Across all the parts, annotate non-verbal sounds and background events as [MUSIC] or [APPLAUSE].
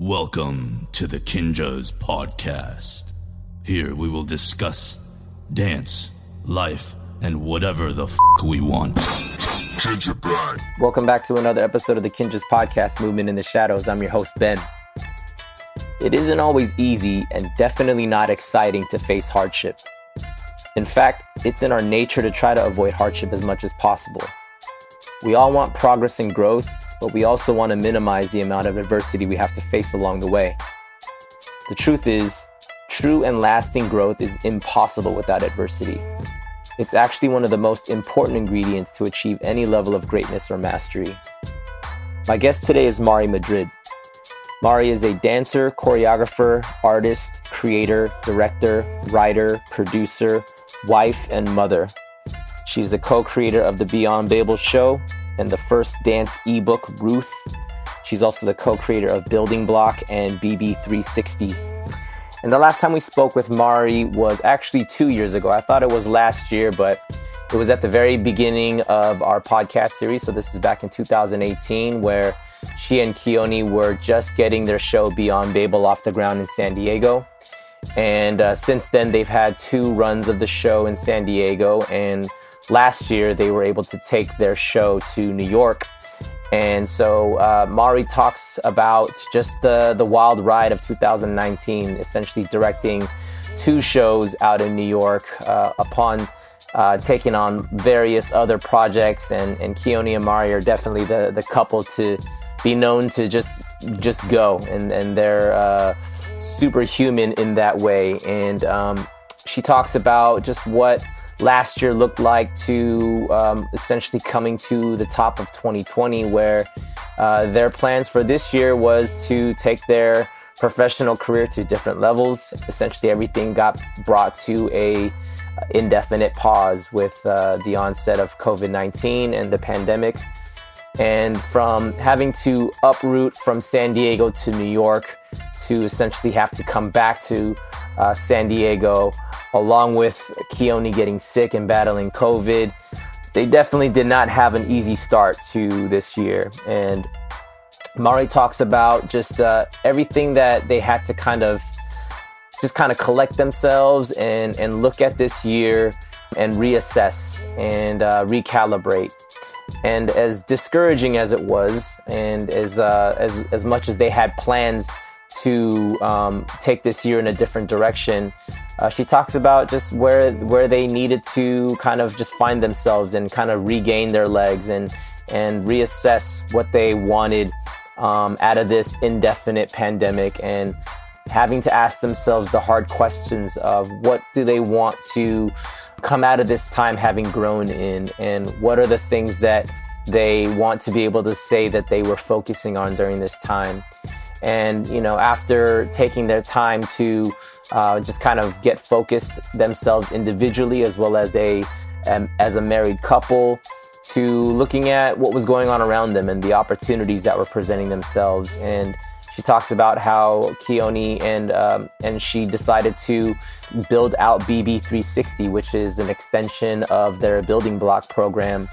Welcome to the Kinjaz Podcast. Here we will discuss dance, life, and whatever the f we want. Kinja back. Welcome back to another episode of the Kinjaz Podcast Movement in the Shadows. I'm your host, Ben. It isn't always easy and definitely not exciting to face hardship. In fact, it's in our nature to try to avoid hardship as much as possible. We all want progress and growth, but we also want to minimize the amount of adversity we have to face along the way. The truth is, true and lasting growth is impossible without adversity. It's actually one of the most important ingredients to achieve any level of greatness or mastery. My guest today is Mari Madrid. Mari is a dancer, choreographer, artist, creator, director, writer, producer, wife, and mother. She's the co creator of the Beyond Babel show and the first dance ebook, Ruth. She's also the co creator of Building Block and BB360. And the last time we spoke with Mari was actually two years ago. I thought it was last year, but it was at the very beginning of our podcast series. So this is back in 2018, where she and Keone were just getting their show Beyond Babel off the ground in San Diego. And uh, since then, they've had two runs of the show in San Diego. And last year they were able to take their show to New York. And so uh, Mari talks about just the, the wild ride of 2019, essentially directing two shows out in New York uh, upon uh, taking on various other projects. And, and Keone and Mari are definitely the, the couple to be known to just just go. And, and they're uh, superhuman in that way. And um, she talks about just what last year looked like to um, essentially coming to the top of 2020, where uh, their plans for this year was to take their professional career to different levels. Essentially, everything got brought to a indefinite pause with uh, the onset of COVID-19 and the pandemic. And from having to uproot from San Diego to New York to essentially have to come back to uh, San Diego, along with Keone getting sick and battling COVID. They definitely did not have an easy start to this year. And Mari talks about just uh, everything that they had to kind of just kind of collect themselves and, and look at this year and reassess and uh, recalibrate. And as discouraging as it was, and as, uh, as, as much as they had plans to um, take this year in a different direction. Uh, she talks about just where where they needed to kind of just find themselves and kind of regain their legs and and reassess what they wanted um, out of this indefinite pandemic and having to ask themselves the hard questions of what do they want to come out of this time having grown in and what are the things that they want to be able to say that they were focusing on during this time and you know after taking their time to uh, just kind of get focused themselves individually as well as a um, as a married couple to looking at what was going on around them and the opportunities that were presenting themselves and she talks about how Keone and um, and she decided to build out BB360, which is an extension of their building block program.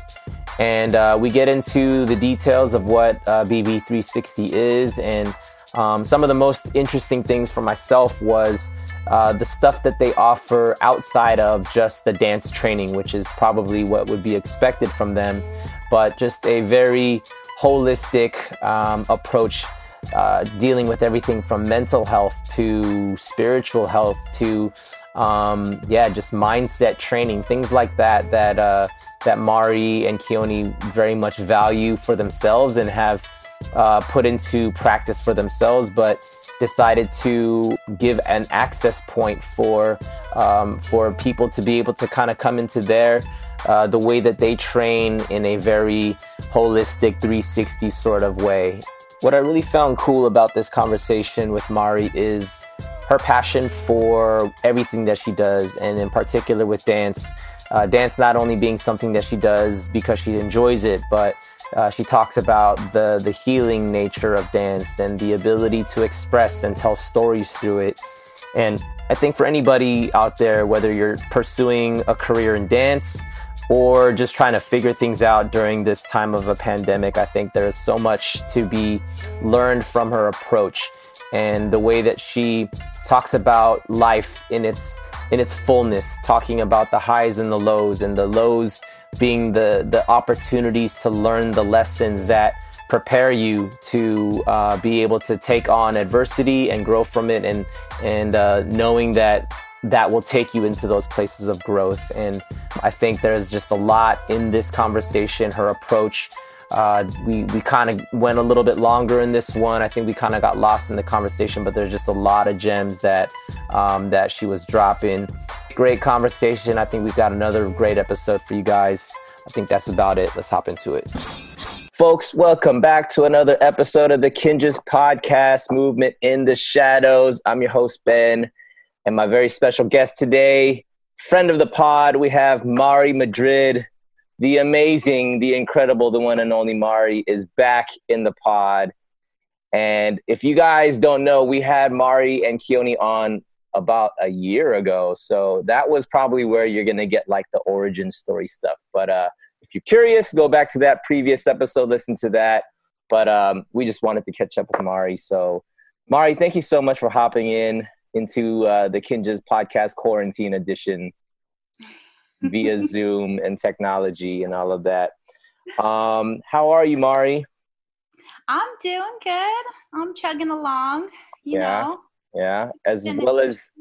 And uh, we get into the details of what uh, BB360 is and um, some of the most interesting things for myself was uh, the stuff that they offer outside of just the dance training, which is probably what would be expected from them, but just a very holistic um, approach. Uh, dealing with everything from mental health to spiritual health to um, yeah, just mindset training, things like that that uh, that Mari and Keone very much value for themselves and have uh, put into practice for themselves, but decided to give an access point for um, for people to be able to kind of come into their uh, the way that they train in a very holistic 360 sort of way. What I really found cool about this conversation with Mari is her passion for everything that she does, and in particular with dance. Uh, dance not only being something that she does because she enjoys it, but uh, she talks about the, the healing nature of dance and the ability to express and tell stories through it. And I think for anybody out there, whether you're pursuing a career in dance or just trying to figure things out during this time of a pandemic. I think there is so much to be learned from her approach and the way that she talks about life in its in its fullness, talking about the highs and the lows, and the lows being the the opportunities to learn the lessons that prepare you to uh, be able to take on adversity and grow from it, and and uh, knowing that that will take you into those places of growth. And I think there's just a lot in this conversation. Her approach. Uh, we we kind of went a little bit longer in this one. I think we kind of got lost in the conversation, but there's just a lot of gems that um, that she was dropping. Great conversation. I think we've got another great episode for you guys. I think that's about it. Let's hop into it. Folks, welcome back to another episode of the Kinjaz Podcast Movement in the Shadows. I'm your host, Ben, and my very special guest today, friend of the pod, we have Mari Madrid. The amazing, the incredible, the one and only Mari is back in the pod. And if you guys don't know, we had Mari and Keone on about a year ago. So that was probably where you're going to get like the origin story stuff. But uh, if you're curious, go back to that previous episode, listen to that. But um, we just wanted to catch up with Mari. So, Mari, thank you so much for hopping in into uh, the Kinjaz podcast quarantine edition via [LAUGHS] Zoom and technology and all of that. Um, how are you, Mari? I'm doing good. I'm chugging along, you Yeah. know. Yeah, as well as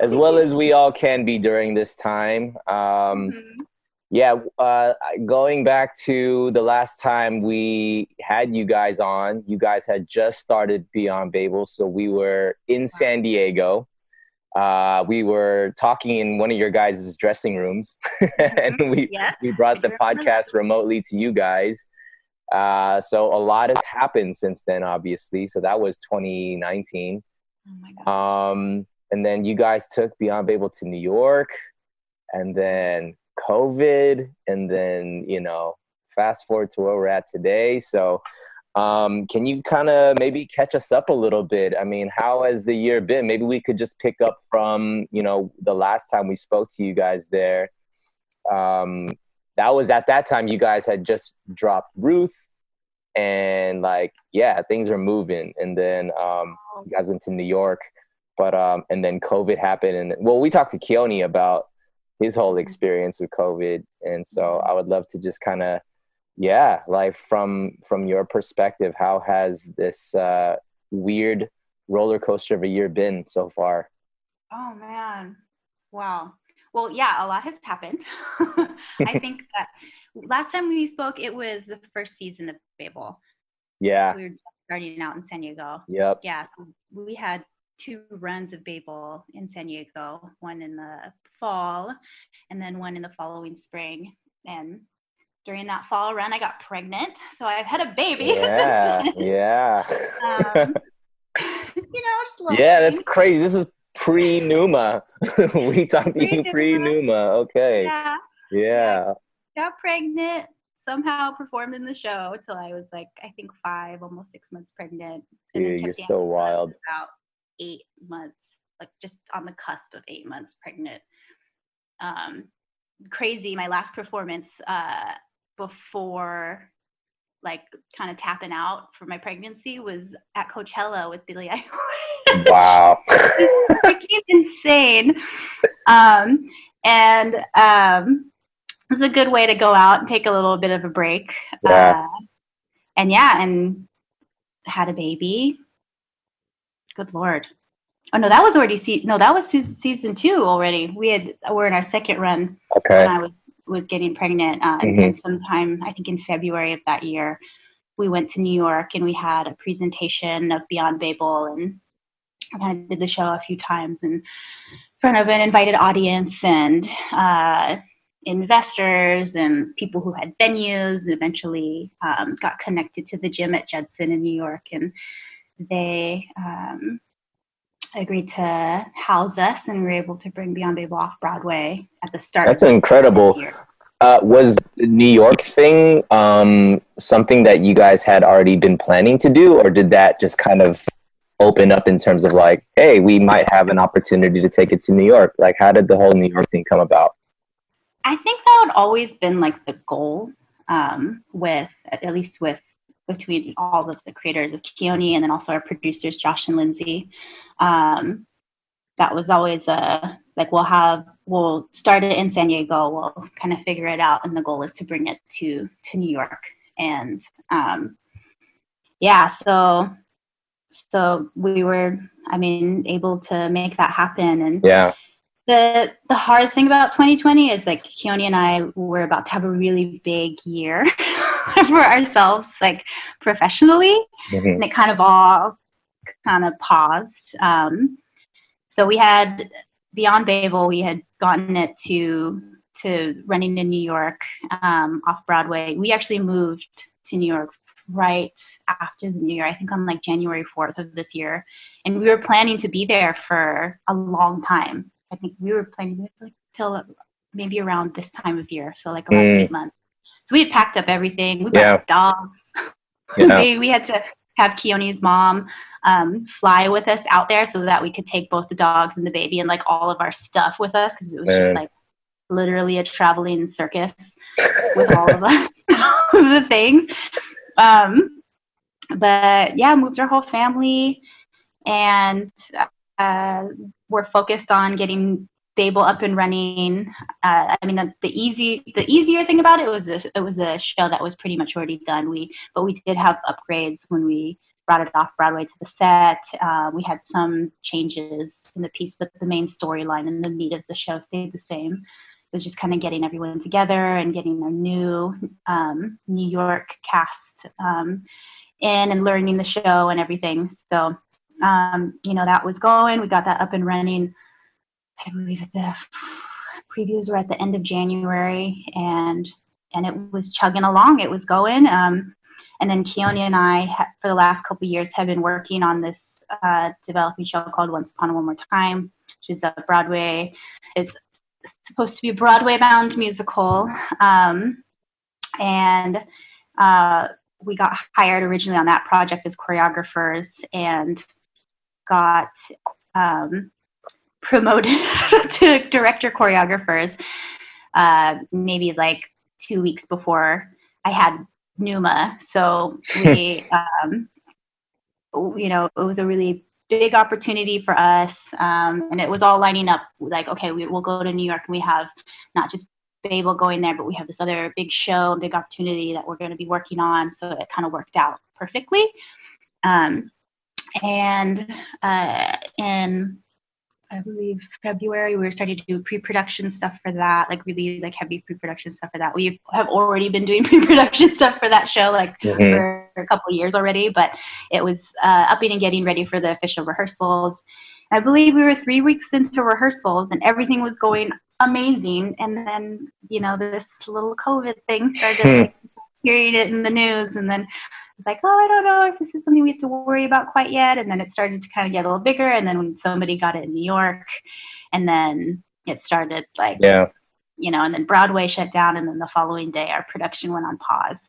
as well as we all can be during this time. Um, Mhm. yeah, uh, going back to the last time we had you guys on, you guys had just started Beyond Babel, so we were in San Diego. Uh, we were talking in one of your guys' dressing rooms, [LAUGHS] and we we brought the podcast remotely to you guys. Uh, so a lot has happened since then, obviously. So that was 2019. Oh my god. Um, and then you guys took Beyond Babel to New York, and then COVID, and then you know, fast forward to where we're at today. So, um, can you kind of maybe catch us up a little bit? I mean, how has the year been? Maybe we could just pick up from you know the last time we spoke to you guys there. Um, that was at that time you guys had just dropped Ruth, and like yeah, things are moving, and then um, you guys went to New York, but um, and then COVID happened, and well, we talked to Keone about his whole experience with COVID, and so I would love to just kind of, yeah, like from from your perspective, how has this uh, weird roller coaster of a year been so far? Oh man. Wow. Well, yeah, a lot has happened. [LAUGHS] I [LAUGHS] think that last time we spoke, it was the first season of Babel. Yeah, We were starting out in San Diego. yep, Yeah, so we had two runs of Babel in San Diego, one in the fall and then one in the following spring. And during that fall run, I got pregnant. So I've had a baby. [LAUGHS] yeah, yeah, Um, [LAUGHS] [LAUGHS] you know, just a little yeah. That's crazy. This is pre Numa. we talked to you pre Pre-Numa. Okay, Yeah, yeah. got pregnant. Somehow performed in the show till I was like, I think five, almost six months pregnant. and Dude, you're so till I was wild. About eight months, like just on the cusp of eight months pregnant. Um, crazy. My last performance uh, before like kind of tapping out for my pregnancy was at Coachella with Billie Eilish. [LAUGHS] Wow. [LAUGHS] freaking insane. Um, and um, it's a good way to go out and take a little bit of a break. Yeah. Uh, and yeah, and had a baby. Good lord. Oh no, that was already se- no, that was season two already. We had we're in our second run Okay. when I was was getting pregnant. Uh, and Mhm. then sometime I think in February of that year, we went to New York and we had a presentation of Beyond Babel and I kind of did the show a few times in front of an invited audience and uh, investors and people who had venues and eventually um, got connected to the gym at Judson in New York and they um, agreed to house us and we were able to bring Beyond Babel off Broadway at the start. That's incredible. Uh, was the New York thing um, something that you guys had already been planning to do, or did that just kind of open up in terms of like, hey, we might have an opportunity to take it to New York? Like, how did the whole New York thing come about? I think that would always been like the goal um, with at least with between all of the creators of Keone and then also our producers Josh and Lindsay. Um, that was always a like we'll have we'll start it in San Diego. We'll kind of figure it out, and the goal is to bring it to to New York. And um, yeah, so so we were, I mean, able to make that happen. And yeah, the the hard thing about 2020 is like Keone and I were about to have a really big year [LAUGHS] for ourselves, like professionally, mm-hmm. and it kind of all kind of paused. Um, so we had Beyond Babel, we had gotten it to to running in New York um, off Broadway. We actually moved to New York right after the new year, I think on like January 4th of this year. And we were planning to be there for a long time. I think we were planning like till maybe around this time of year, so like around mm. eight months. So we had packed up everything. We yeah. dogs. [LAUGHS] Yeah. we, we had to have Keone's mom um, fly with us out there so that we could take both the dogs and the baby and like all of our stuff with us because it was Man. just like literally a traveling circus with all of us, [LAUGHS] the things. Um, but yeah, moved our whole family, and uh, we're focused on getting Babel up and running. Uh, I mean, the, the, easy, the easier thing about it was a, it was a show that was pretty much already done. We, but we did have upgrades when we brought it off Broadway to the set. Uh, we had some changes in the piece, but the main storyline and the meat of the show stayed the same It was just kind of getting everyone together and getting a new um, New York cast um, in and learning the show and everything. So, um, you know, that was going. We got that up and running. I believe the previews were at the end of January, and and it was chugging along. It was going. Um, and then Keone and I, for the last couple years, have been working on this uh, developing show called Once Upon One More Time, which is a Broadway. It's supposed to be a Broadway bound musical. Um, and uh, we got hired originally on that project as choreographers and got um, promoted [LAUGHS] to director choreographers uh, maybe like two weeks before I had Numa. So [LAUGHS] we, um, you know, it was a really big opportunity for us. Um, and it was all lining up like, okay, we, will go to New York and we have not just Babel going there, but we have this other big show, big opportunity that we're going to be working on. So it kind of worked out perfectly. Um, and uh, in I believe February, we were starting to do pre-production stuff for that, like really like heavy pre-production stuff for that. We have already been doing [LAUGHS] pre-production stuff for that show like mm-hmm. for a couple years already, but it was uh, upping and getting ready for the official rehearsals. I believe we were three weeks into rehearsals and everything was going amazing. And then, you know, this little COVID thing started like, hearing it in the news and then was like, oh, I don't know if this is something we have to worry about quite yet. And then it started to kind of get a little bigger. And then when somebody got it in New York, and then it started like, yeah, you know, and then Broadway shut down. And then the following day, our production went on pause.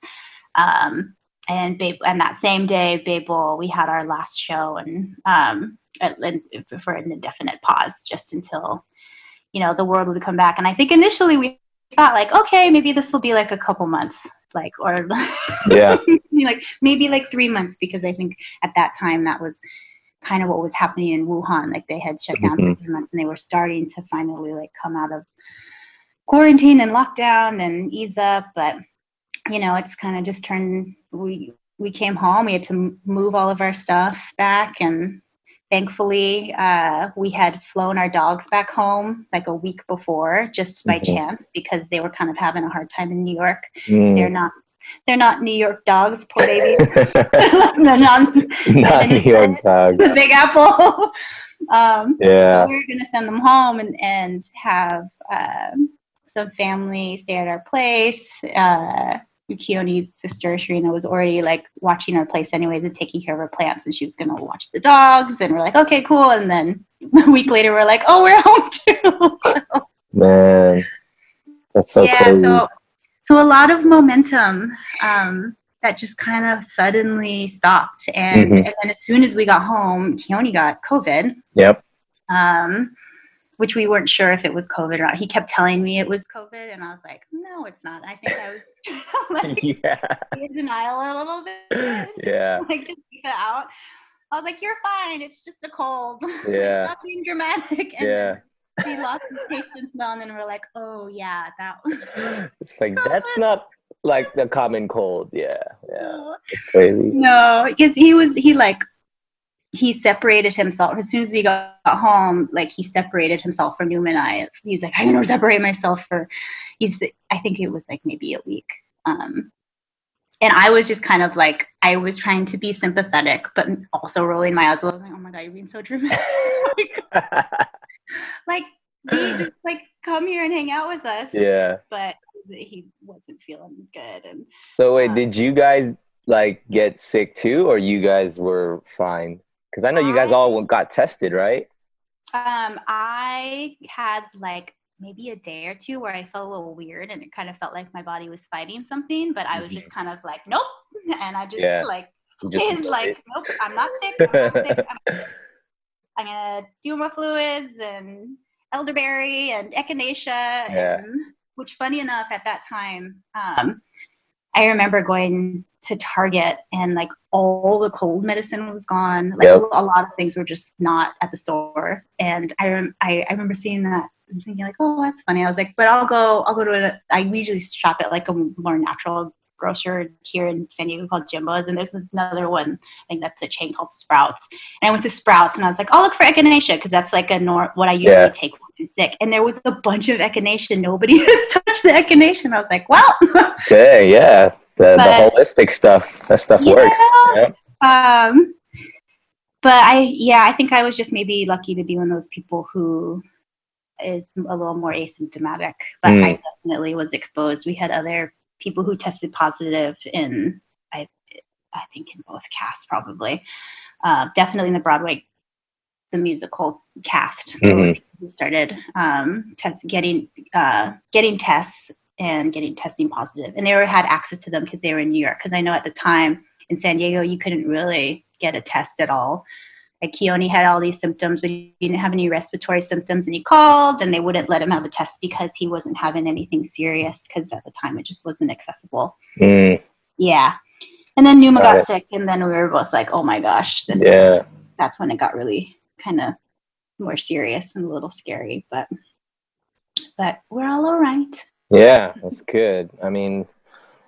Um, and Babe, and that same day, Babel, we had our last show and um, for an indefinite pause, just until you know the world would come back. And I think initially we thought like, okay, maybe this will be like a couple months, like or [LAUGHS] yeah. like maybe like three months because i think at that time that was kind of what was happening in wuhan. Like they had shut down mm-hmm. for three months and they were starting to finally like come out of quarantine and lockdown and ease up. But you know it's kind of just turned we we came home. We had to move all of our stuff back and thankfully uh, we had flown our dogs back home like a week before just by mm-hmm. chance because they were kind of having a hard time in new york. Mm. they're not they're not new york dogs poor baby. [LAUGHS] [LAUGHS] Not, [LAUGHS] not new york dogs. the big apple. Um, yeah. so we were going to send them home and, and have um, some family stay at our place uh, Keone's sister Sharina was already like watching our place anyways and taking care of our plants, and she was gonna watch the dogs. And we're like, okay, cool. And then [LAUGHS] a week later, we're like, oh, we're [LAUGHS] home too. [LAUGHS] Man, that's so yeah. Crazy. So, so a lot of momentum um, that just kind of suddenly stopped, and mm-hmm. and then as soon as we got home, Keone got COVID. Yep. Um, which we weren't sure if it was COVID or not. He kept telling me it was COVID, and I was like, no, it's not. I think I was [LAUGHS] [LAUGHS] like yeah. in denial a little bit. Yeah. [LAUGHS] like just it out. I was like, you're fine. It's just a cold. Yeah. Stop being dramatic. And Yeah. he lost his taste and smell, and then we're like, oh yeah, that was. It's like that's not like the common cold. Yeah. Yeah. No, because he was he like he separated himself as soon as we got home. Like he separated himself from Numa. I he was like, I'm gonna separate myself for. He's I think it was like maybe a week. Um, and I was just kind of like I was trying to be sympathetic, but also rolling my eyes. I was like, oh my god, you're being so dramatic. [LAUGHS] like be just like come here and hang out with us. yeah. But he wasn't feeling good and So wait, Uh, did you guys like get sick too, or you guys were fine? Because I know you guys I- all got tested, right? Um, I had like maybe a day or two where I felt a little weird and it kind of felt like my body was fighting something, but I was just kind of like, nope. [LAUGHS] And I just Yeah. like, just [LAUGHS] like, it. nope, [LAUGHS] I'm not sick. I'm, not sick. I'm, I'm gonna do my fluids and elderberry and echinacea. Yeah. And, which, funny enough, at that time, um, I remember going to Target and like all the cold medicine was gone. Like Yep. a, lot of things were just not at the store. And I, rem- I, I remember seeing that and thinking like, oh, that's funny. I was like, but I'll go, I'll go to a, I usually shop at like a more natural grocer here in San Diego called Jimbo's. And there's another one, I think that's a chain called Sprouts. And I went to Sprouts and I was like, I'll look for echinacea because that's like a nor- what I usually Yeah. take when I'm sick. And there was a bunch of echinacea. Nobody [LAUGHS] touched the echinacea. And I was like, well, [LAUGHS] Okay, yeah. The, But- the holistic stuff, that stuff works. Yeah. Yeah. Um, but I, yeah, I think I was just maybe lucky to be one of those people who is a little more asymptomatic. But Mm. I definitely was exposed. We had other people who tested positive in, I, I think in both casts probably. Uh, definitely in the Broadway, the musical cast Mhm. who started um, test, getting uh, getting tests and getting testing positive, and they were, had access to them because they were in New York. Because I know at the time in San Diego, you couldn't really get a test at all. Like Keone had all these symptoms, but he didn't have any respiratory symptoms, and he called, and they wouldn't let him have a test because he wasn't having anything serious. Because at the time, it just wasn't accessible. Mm, Yeah. And then Numa Got got sick, and then we were both like, "Oh my gosh, this Yeah. is." That's when it got really kind of more serious and a little scary, but but we're all all right. Yeah, that's good. I mean,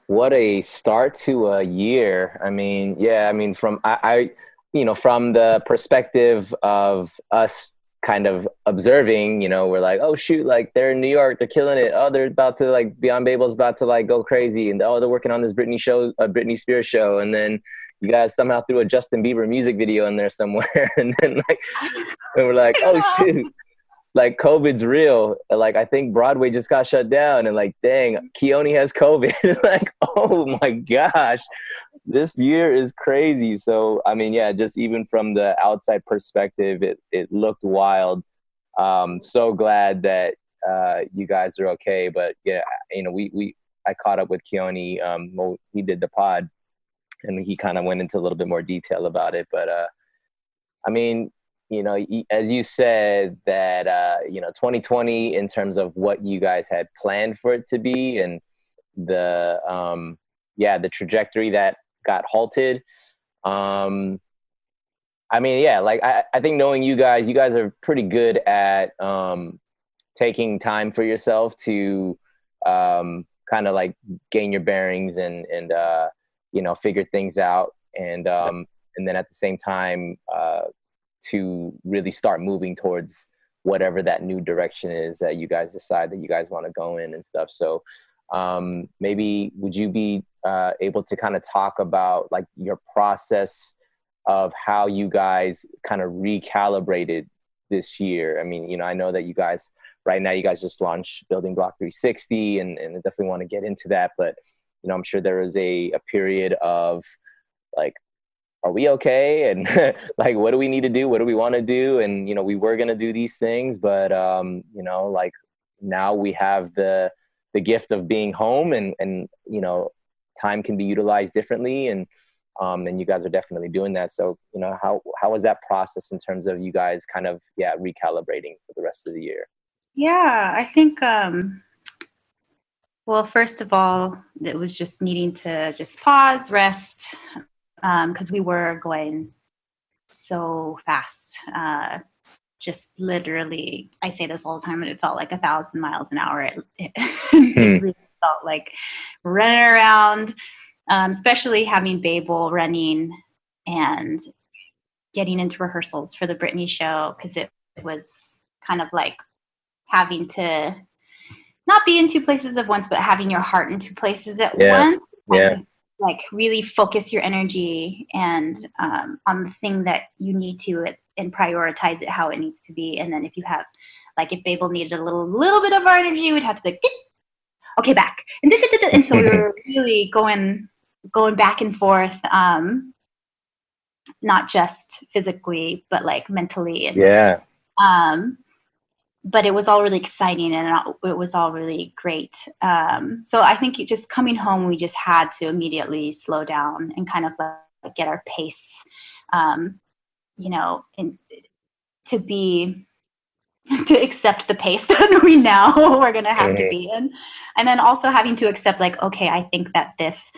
what a start to a year. I mean, yeah, I mean, from I, I you know, from the perspective of us kind of observing, you know, we're like, oh shoot, like they're in New York, they're killing it. Oh, they're about to like Beyond Babel's about to like go crazy, and oh, they're working on this Britney show, a Britney Spears show, and then you guys somehow threw a Justin Bieber music video in there somewhere, [LAUGHS] and then like, and we're like, oh [LAUGHS] shoot, like COVID's real. Like I think Broadway just got shut down, and like, dang, Keone has COVID. [LAUGHS] like, oh my gosh, this year is crazy. So I mean, yeah, just even from the outside perspective, it it looked wild. Um, so glad that uh, you guys are okay. But yeah, you know, we we I caught up with Keone. Um, he did the pod, and he kind of went into a little bit more detail about it. But uh, I mean, you know, as you said that uh, you know, 2020 in terms of what you guys had planned for it to be, and the um, yeah, the trajectory that got halted. Um, I mean, yeah, like I, I think knowing you guys, you guys are pretty good at um, taking time for yourself to um, kind of like gain your bearings and and uh, you know figure things out, and um, and then at the same time uh, to really start moving towards whatever that new direction is that you guys decide that you guys want to go in and stuff. So um, maybe would you be uh, able to kind of talk about like your process of how you guys kind of recalibrated this year? I mean, you know, I know that you guys right now you guys just launched Building Block 360, and and I definitely want to get into that, but you know, I'm sure there is a a period of like are we okay and [LAUGHS] like what do we need to do what do we want to do and you know we were going to do these things but um you know like now we have the the gift of being home and and you know time can be utilized differently and um, and you guys are definitely doing that. So, you know, how how was that process in terms of you guys kind of yeah recalibrating for the rest of the year? Yeah, I think. Um, well, first of all, it was just needing to just pause, rest, because um, we were going so fast. Uh, just literally, I say this all the time, and it felt like a thousand miles an hour. It, it, [LAUGHS] hmm. it really felt like running around um, especially having Babel running and getting into rehearsals for the Britney show because it, it was kind of like having to not be in two places at once, but having your heart in two places at yeah. once. Yeah. Like really focus your energy and um, on the thing that you need to and prioritize it how it needs to be. And then if you have, like, if Babel needed a little little bit of our energy, we'd have to be like, okay, back, and, and so we were [LAUGHS] really going going back and forth um not just physically but like mentally and yeah. um but it was all really exciting and it was all really great um so i think just coming home we just had to immediately slow down and kind of like get our pace um you know and to be [LAUGHS] to accept the pace [LAUGHS] that we now [LAUGHS] we're going to have mm-hmm. to be in and then also having to accept like okay i think that this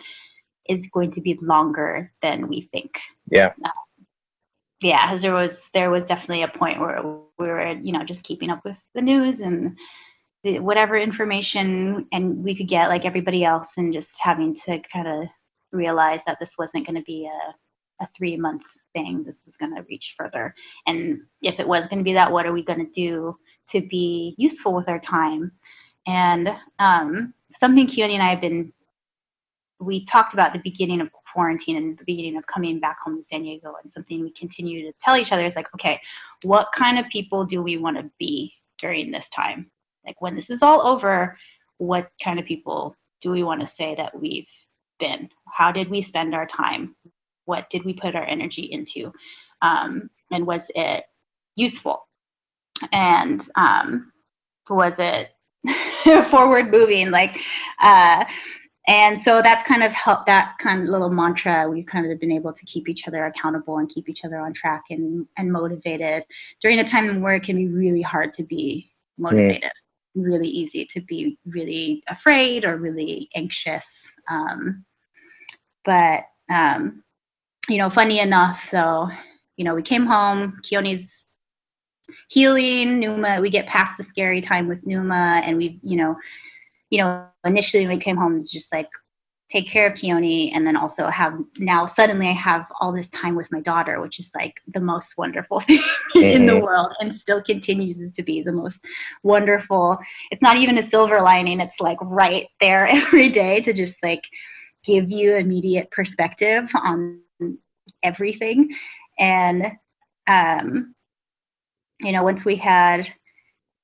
is going to be longer than we think. Yeah. Uh, yeah, because there was there was definitely a point where we were, you know, just keeping up with the news and the, whatever information and we could get like everybody else, and just having to kind of realize that this wasn't going to be a a three month thing. This was going to reach further, and if it was going to be that, what are we going to do to be useful with our time? And um, something Keone and I have been we talked about the beginning of quarantine and the beginning of coming back home to San Diego and something we continue to tell each other is like, okay, what kind of people do we want to be during this time? Like when this is all over, what kind of people do we want to say that we've been? How did we spend our time? What did we put our energy into? Um, and was it useful? And um, was it [LAUGHS] forward moving? Like, uh, and so that's kind of helped that kind of little mantra we've kind of been able to keep each other accountable and keep each other on track and, and motivated during a time where it can be really hard to be motivated really easy to be really afraid or really anxious um, but um, you know funny enough though you know we came home keone's healing numa we get past the scary time with numa and we you know you know, initially when we came home, it's just like take care of Keone and then also have now suddenly I have all this time with my daughter, which is like the most wonderful [LAUGHS] thing mm-hmm. in the mm-hmm. world and still continues to be the most wonderful. It's not even a silver lining, it's like right there [LAUGHS] every day to just like give you immediate perspective on everything. And um you know, once we had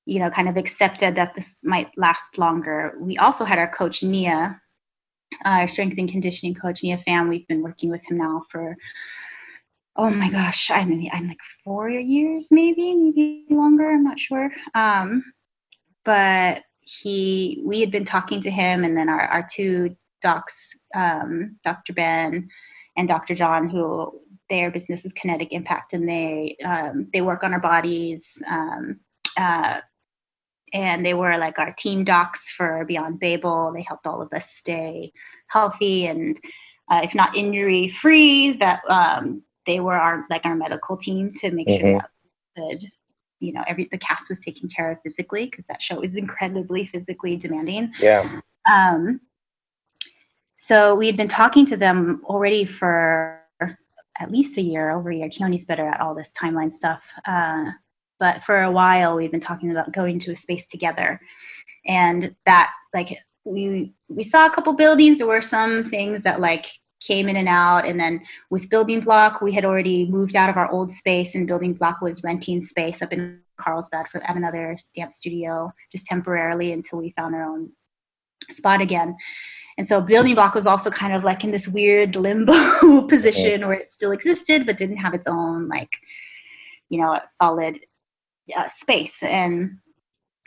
you know, kind of accepted that this might last longer. We also had our coach Nia, our strength and conditioning coach Nia Pham. We've been working with him now for oh my gosh, I mean, I'm like four years, maybe, maybe longer. I'm not sure. Um, but he, we had been talking to him, and then our our two docs, um, Dr. Ben and Dr. John, who their business is Kinetic Impact, and they um, they work on our bodies. Um, uh, and they were like our team docs for Beyond Babel. They helped all of us stay healthy and, uh, if not injury free, that um, they were our like our medical team to make mm-hmm. sure that could, you know, every the cast was taken care of physically because that show is incredibly physically demanding. Yeah. Um, so we had been talking to them already for at least a year, over a year. Keone's better at all this timeline stuff. Uh, but for a while we've been talking about going to a space together. And that like we we saw a couple buildings. There were some things that like came in and out. And then with building block we had already moved out of our old space and building block was renting space up in carlsbad for another dance studio just temporarily until we found our own spot again. And so building block was also kind of like in this weird limbo [LAUGHS] position where it still existed but didn't have its own like you know solid uh, space and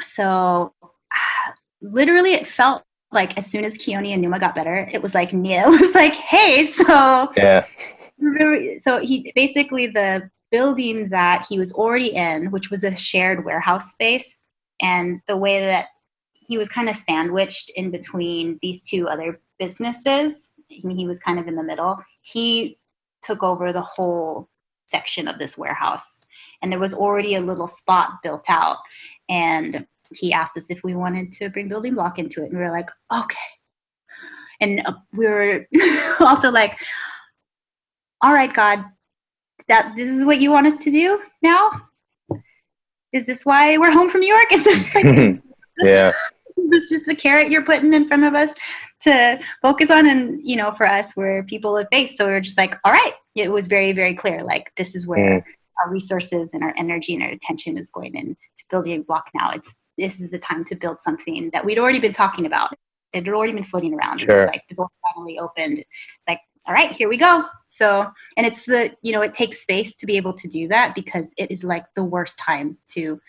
so [SIGHS] literally it felt like as soon as Keone and Numa got better, it was like Nia [LAUGHS] was like, "Hey, [LAUGHS] so yeah." So he basically the building that he was already in, which was a shared warehouse space, and the way that he was kind of sandwiched in between these two other businesses, he was kind of in the middle. He took over the whole section of this warehouse, and there was already a little spot built out, and he asked us if we wanted to bring building block into it. And we were like okay. And uh, we were [LAUGHS] also like all right god that this is what you want us to do now? Is this why we're home from new york? [LAUGHS] Is this like [LAUGHS] is, yeah. this just a carrot you're putting in front of us to focus on. And you know for us we're people of faith. So we are just like all right. It was very very clear like this is where mm. Our resources and our energy and our attention is going into building a block now it's this is the time to build something that we'd already been talking about. It had already been floating around. Sure. It was like the door finally opened. It's like, all right, here we go. So, and it's the, you know, it takes faith to be able to do that because it is like the worst time to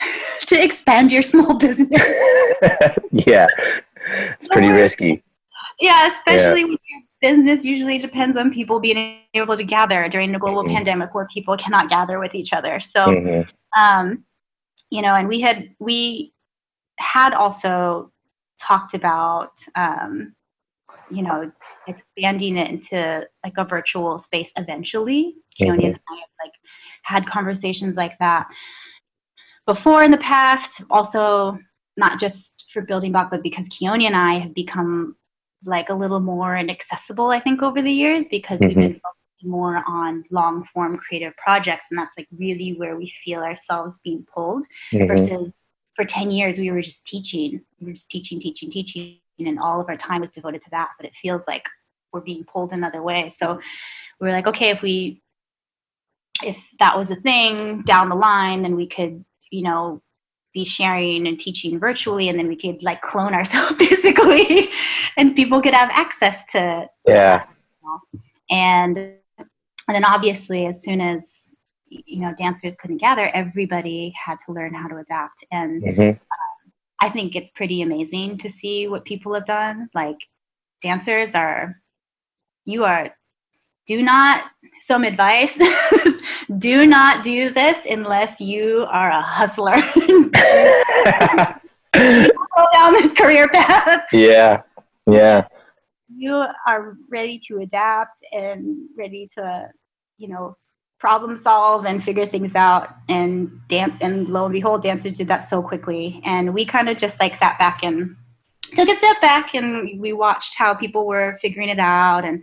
[LAUGHS] to expand your small [LAUGHS] business. [LAUGHS] yeah. It's pretty risky. Yeah, especially yeah. when your business usually depends on people being able to gather during a global mm-hmm. pandemic where people cannot gather with each other. So, mm-hmm. um, you know, and we had we had also talked about um, you know expanding it into like a virtual space eventually. Mm-hmm. And I have like had conversations like that before in the past. Also, not just for building block, but because Keone and I have become like a little more inaccessible, I think, over the years because mm-hmm. we've been more on long form creative projects and that's like really where we feel ourselves being pulled mm-hmm. versus for 10 years we were just teaching we were just teaching teaching teaching and all of our time was devoted to that but it feels like we're being pulled another way so we are like okay if we if that was a thing down the line then we could you know be sharing and teaching virtually and then we could like clone ourselves [LAUGHS] basically and people could have access to yeah. and and then obviously as soon as you know dancers couldn't gather everybody had to learn how to adapt. And mm-hmm. um, i think it's pretty amazing to see what people have done. Like dancers are you are do not some advice [LAUGHS] do not do this unless you are a hustler. [LAUGHS] Go down this career path. Yeah yeah. You are ready to adapt and ready to, you know, problem solve and figure things out. And dance and lo and behold dancers did that so quickly. And we kind of just like sat back and took a step back and we watched how people were figuring it out and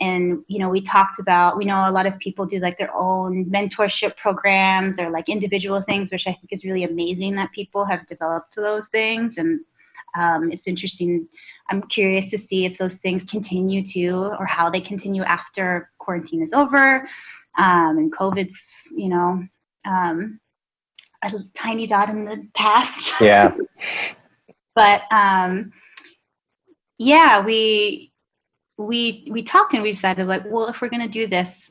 and you know we talked about we know a lot of people do like their own mentorship programs or like individual things which i think is really amazing that people have developed those things and um, it's interesting I'm curious to see if those things continue to or how they continue after quarantine is over um, and COVID's, you know, um, a tiny dot in the past. Yeah. [LAUGHS] but um, yeah, we we we talked and we decided like, well, if we're going to do this,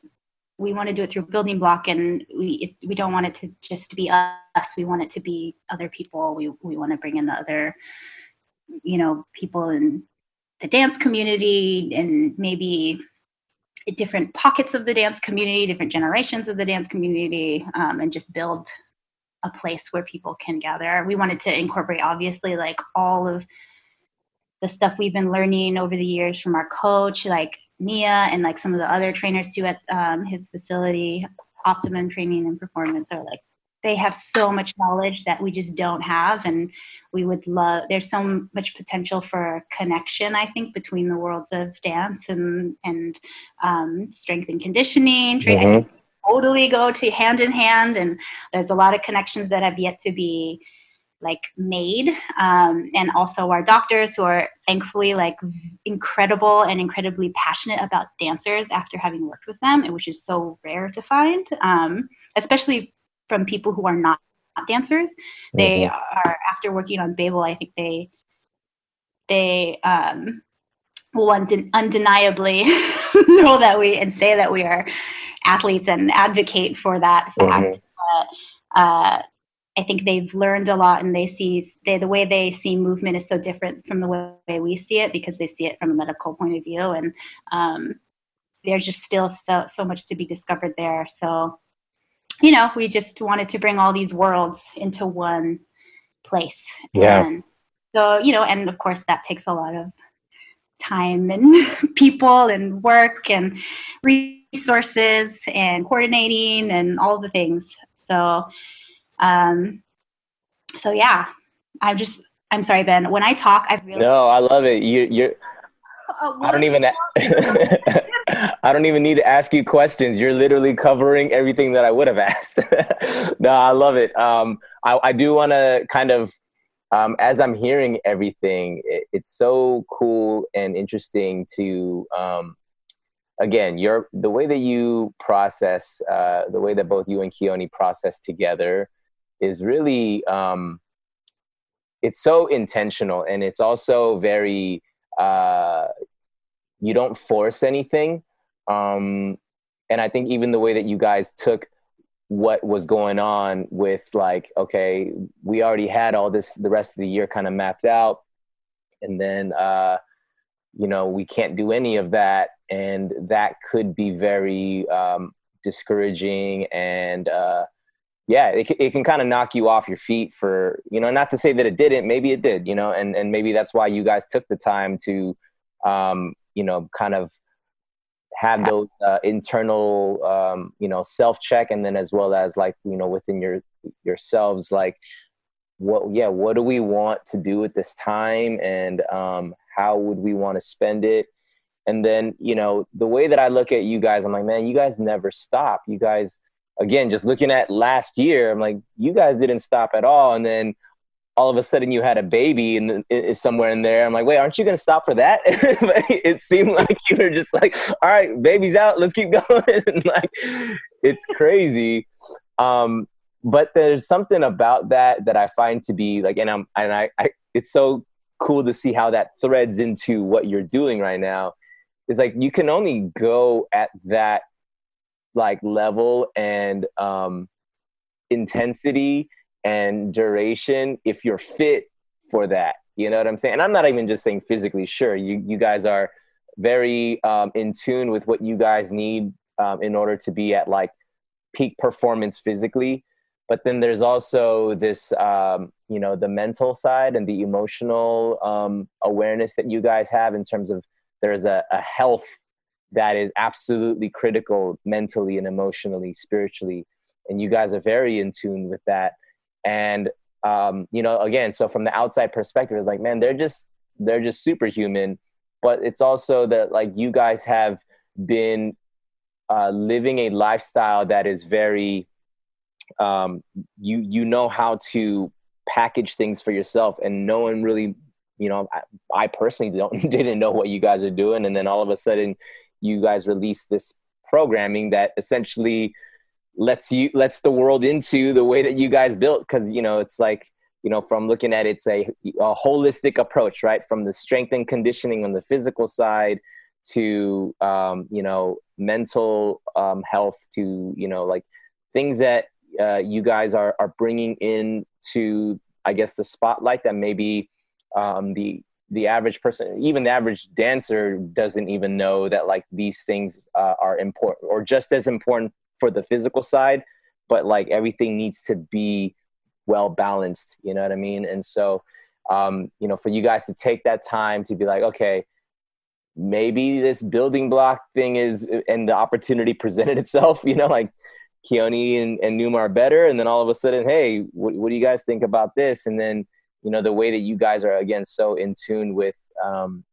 we want to do it through building block, and we it, we don't want it to just be us. We want it to be other people. We we want to bring in the other you know people in the dance community and maybe different pockets of the dance community different generations of the dance community um, and just build a place where people can gather we wanted to incorporate obviously like all of the stuff we've been learning over the years from our coach like Nia and like some of the other trainers too at um, his facility optimum training and performance are like they have so much knowledge that we just don't have and we would love there's so much potential for connection i think between the worlds of dance and and um, strength and conditioning mm-hmm. totally go to hand in hand and there's a lot of connections that have yet to be like made um, and also our doctors who are thankfully like incredible and incredibly passionate about dancers after having worked with them which is so rare to find um, especially from people who are not dancers. They mm-hmm. are after working on Babel. I think they they um, will undeniably [LAUGHS] know that we and say that we are athletes and advocate for that fact. Mm-hmm. But, uh, I think they've learned a lot and they see they, the way they see movement is so different from the way we see it because they see it from a medical point of view. And um, there's just still so, so much to be discovered there. So, you know, we just wanted to bring all these worlds into one place. Yeah. And so, you know, and of course that takes a lot of time and [LAUGHS] people and work and resources and coordinating and all the things. So, um, so yeah, I'm just, I'm sorry, Ben. When I talk, I really no, I love it. You, you're. I don't even. [LAUGHS] I don't even need to ask you questions. You're literally covering everything that I would have [LAUGHS] asked. [LAUGHS] no, I love it. Um, I, I do want to kind of, um, as I'm hearing everything, it, it's so cool and interesting to, um, again, your the way that you process, uh, the way that both you and Keone process together, is really, um, it's so intentional, and it's also very. Uh, you don't force anything um, and i think even the way that you guys took what was going on with like okay we already had all this the rest of the year kind of mapped out and then uh you know we can't do any of that and that could be very um discouraging and uh yeah it, it can kind of knock you off your feet for you know not to say that it didn't maybe it did you know and and maybe that's why you guys took the time to um you know kind of have those uh, internal um, you know self check and then as well as like you know within your yourselves like what yeah what do we want to do at this time and um, how would we want to spend it? And then you know the way that i look at you guys i'm like man you guys never stop. You guys again just looking at last year i'm like you guys didn't stop at all and then all of a sudden you had a baby and is somewhere in there. I'm like, wait, aren't you going to stop for that? [LAUGHS] it seemed like you were just like, all right, baby's out, let's keep [LAUGHS] going. like, it's crazy. Um, but there's something about that that I find to be like, and I'm, and I, I, it's so cool to see how that threads into what you're doing right now. Is like you can only go at that like level and um, intensity and duration if you're fit for that. You know what I'm saying? And I'm not even just saying physically. Sure, you you guys are very um, in tune with what you guys need um, in order to be at like peak performance physically. But then there's also this, um, you know, the mental side and the emotional um, awareness that you guys have in terms of there's a, a health that is absolutely critical mentally and emotionally, spiritually. And you guys are very in tune with that. And um, you know again so from the outside perspective it's like man they're just they're just superhuman. But it's also that like you guys have been uh, living a lifestyle that is very um, you you know how to package things for yourself. And no one really you know I, I personally don't [LAUGHS] didn't know what you guys are doing. And then all of a sudden you guys release this programming that essentially lets you lets the world into the way that you guys built. Because you know it's like you know from looking at it, it's a, a holistic approach right? From the strength and conditioning on the physical side to um, you know mental um, health to you know like things that uh, you guys are are bringing in to I guess the spotlight that maybe um, the the average person, even the average dancer, doesn't even know that like these things uh, are important or just as important for the physical side, but like everything needs to be well balanced. You know what I mean? And so, um, you know, for you guys to take that time to be like, okay, maybe this building block thing is, and the opportunity [LAUGHS] presented itself. You know, like Keone and, and Numa are better, and then all of a sudden, hey, what, what do you guys think about this? And then, you know, the way that you guys are again so in tune with, um,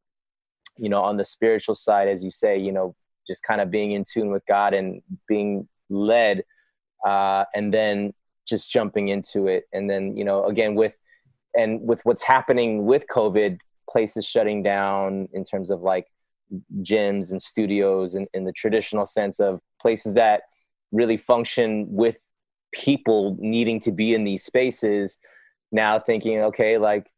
you know, on the spiritual side, as you say, you know, just kind of being in tune with God and being led uh, and then just jumping into it. And then you know again with and with what's happening with covid places shutting down in terms of like gyms and studios and in the traditional sense of places that really function with people needing to be in these spaces now thinking okay like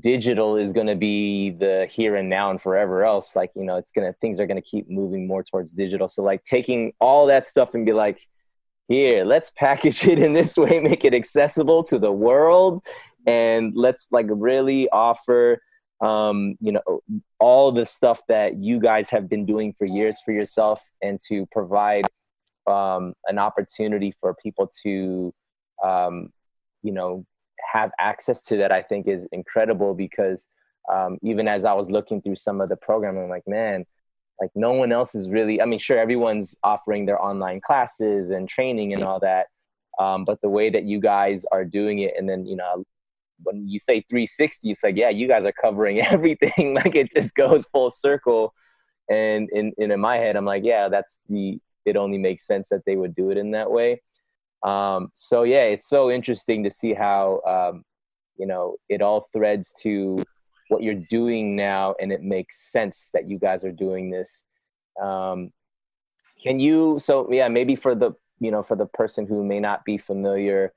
digital is going to be the here and now and forever else. Like you know it's going to things are going to keep moving more towards digital. So like taking all that stuff and be like here, let's package it in this way, [LAUGHS] make it accessible to the world, and let's like really offer um, you know all the stuff that you guys have been doing for years for yourself and to provide um, an opportunity for people to um, you know have access to that i think is incredible because um, even as i was looking through some of the programming I'm like man like no one else is really i mean sure everyone's offering their online classes and training and all that um, but the way that you guys are doing it and then you know when you say 360 it's like yeah you guys are covering [LAUGHS] everything like it just goes full circle. And in, in, in my head i'm like yeah that's the it only makes sense that they would do it in that way um, so yeah it's so interesting to see how um, you know it all threads to what you're doing now and it makes sense that you guys are doing this. Um, can you so yeah maybe for the you know for the person who may not be familiar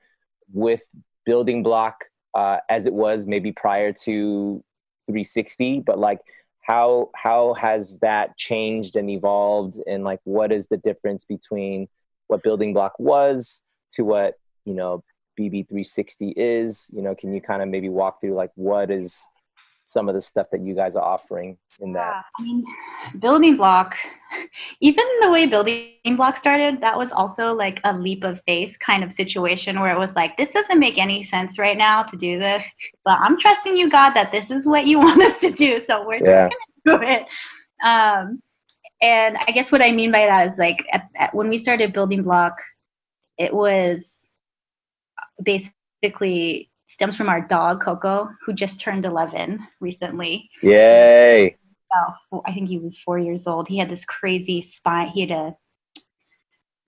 with building block uh, as it was maybe prior to 360 but like how how has that changed and evolved and like what is the difference between what building block was to what you know bb360 is you know can you kind of maybe walk through like what is some of the stuff that you guys are offering in that yeah, i mean building block [LAUGHS] even the way building block started that was also like a leap of faith kind of situation where it was like this doesn't make any sense right now to do this but i'm trusting you god that this is what you [LAUGHS] want us to do so we're yeah. just gonna do it um, and i guess what i mean by that is like at, at, when we started building block it was basically stems from our dog coco who just turned 11 recently yay uh, I think he was four years old. He had this crazy spine. He had a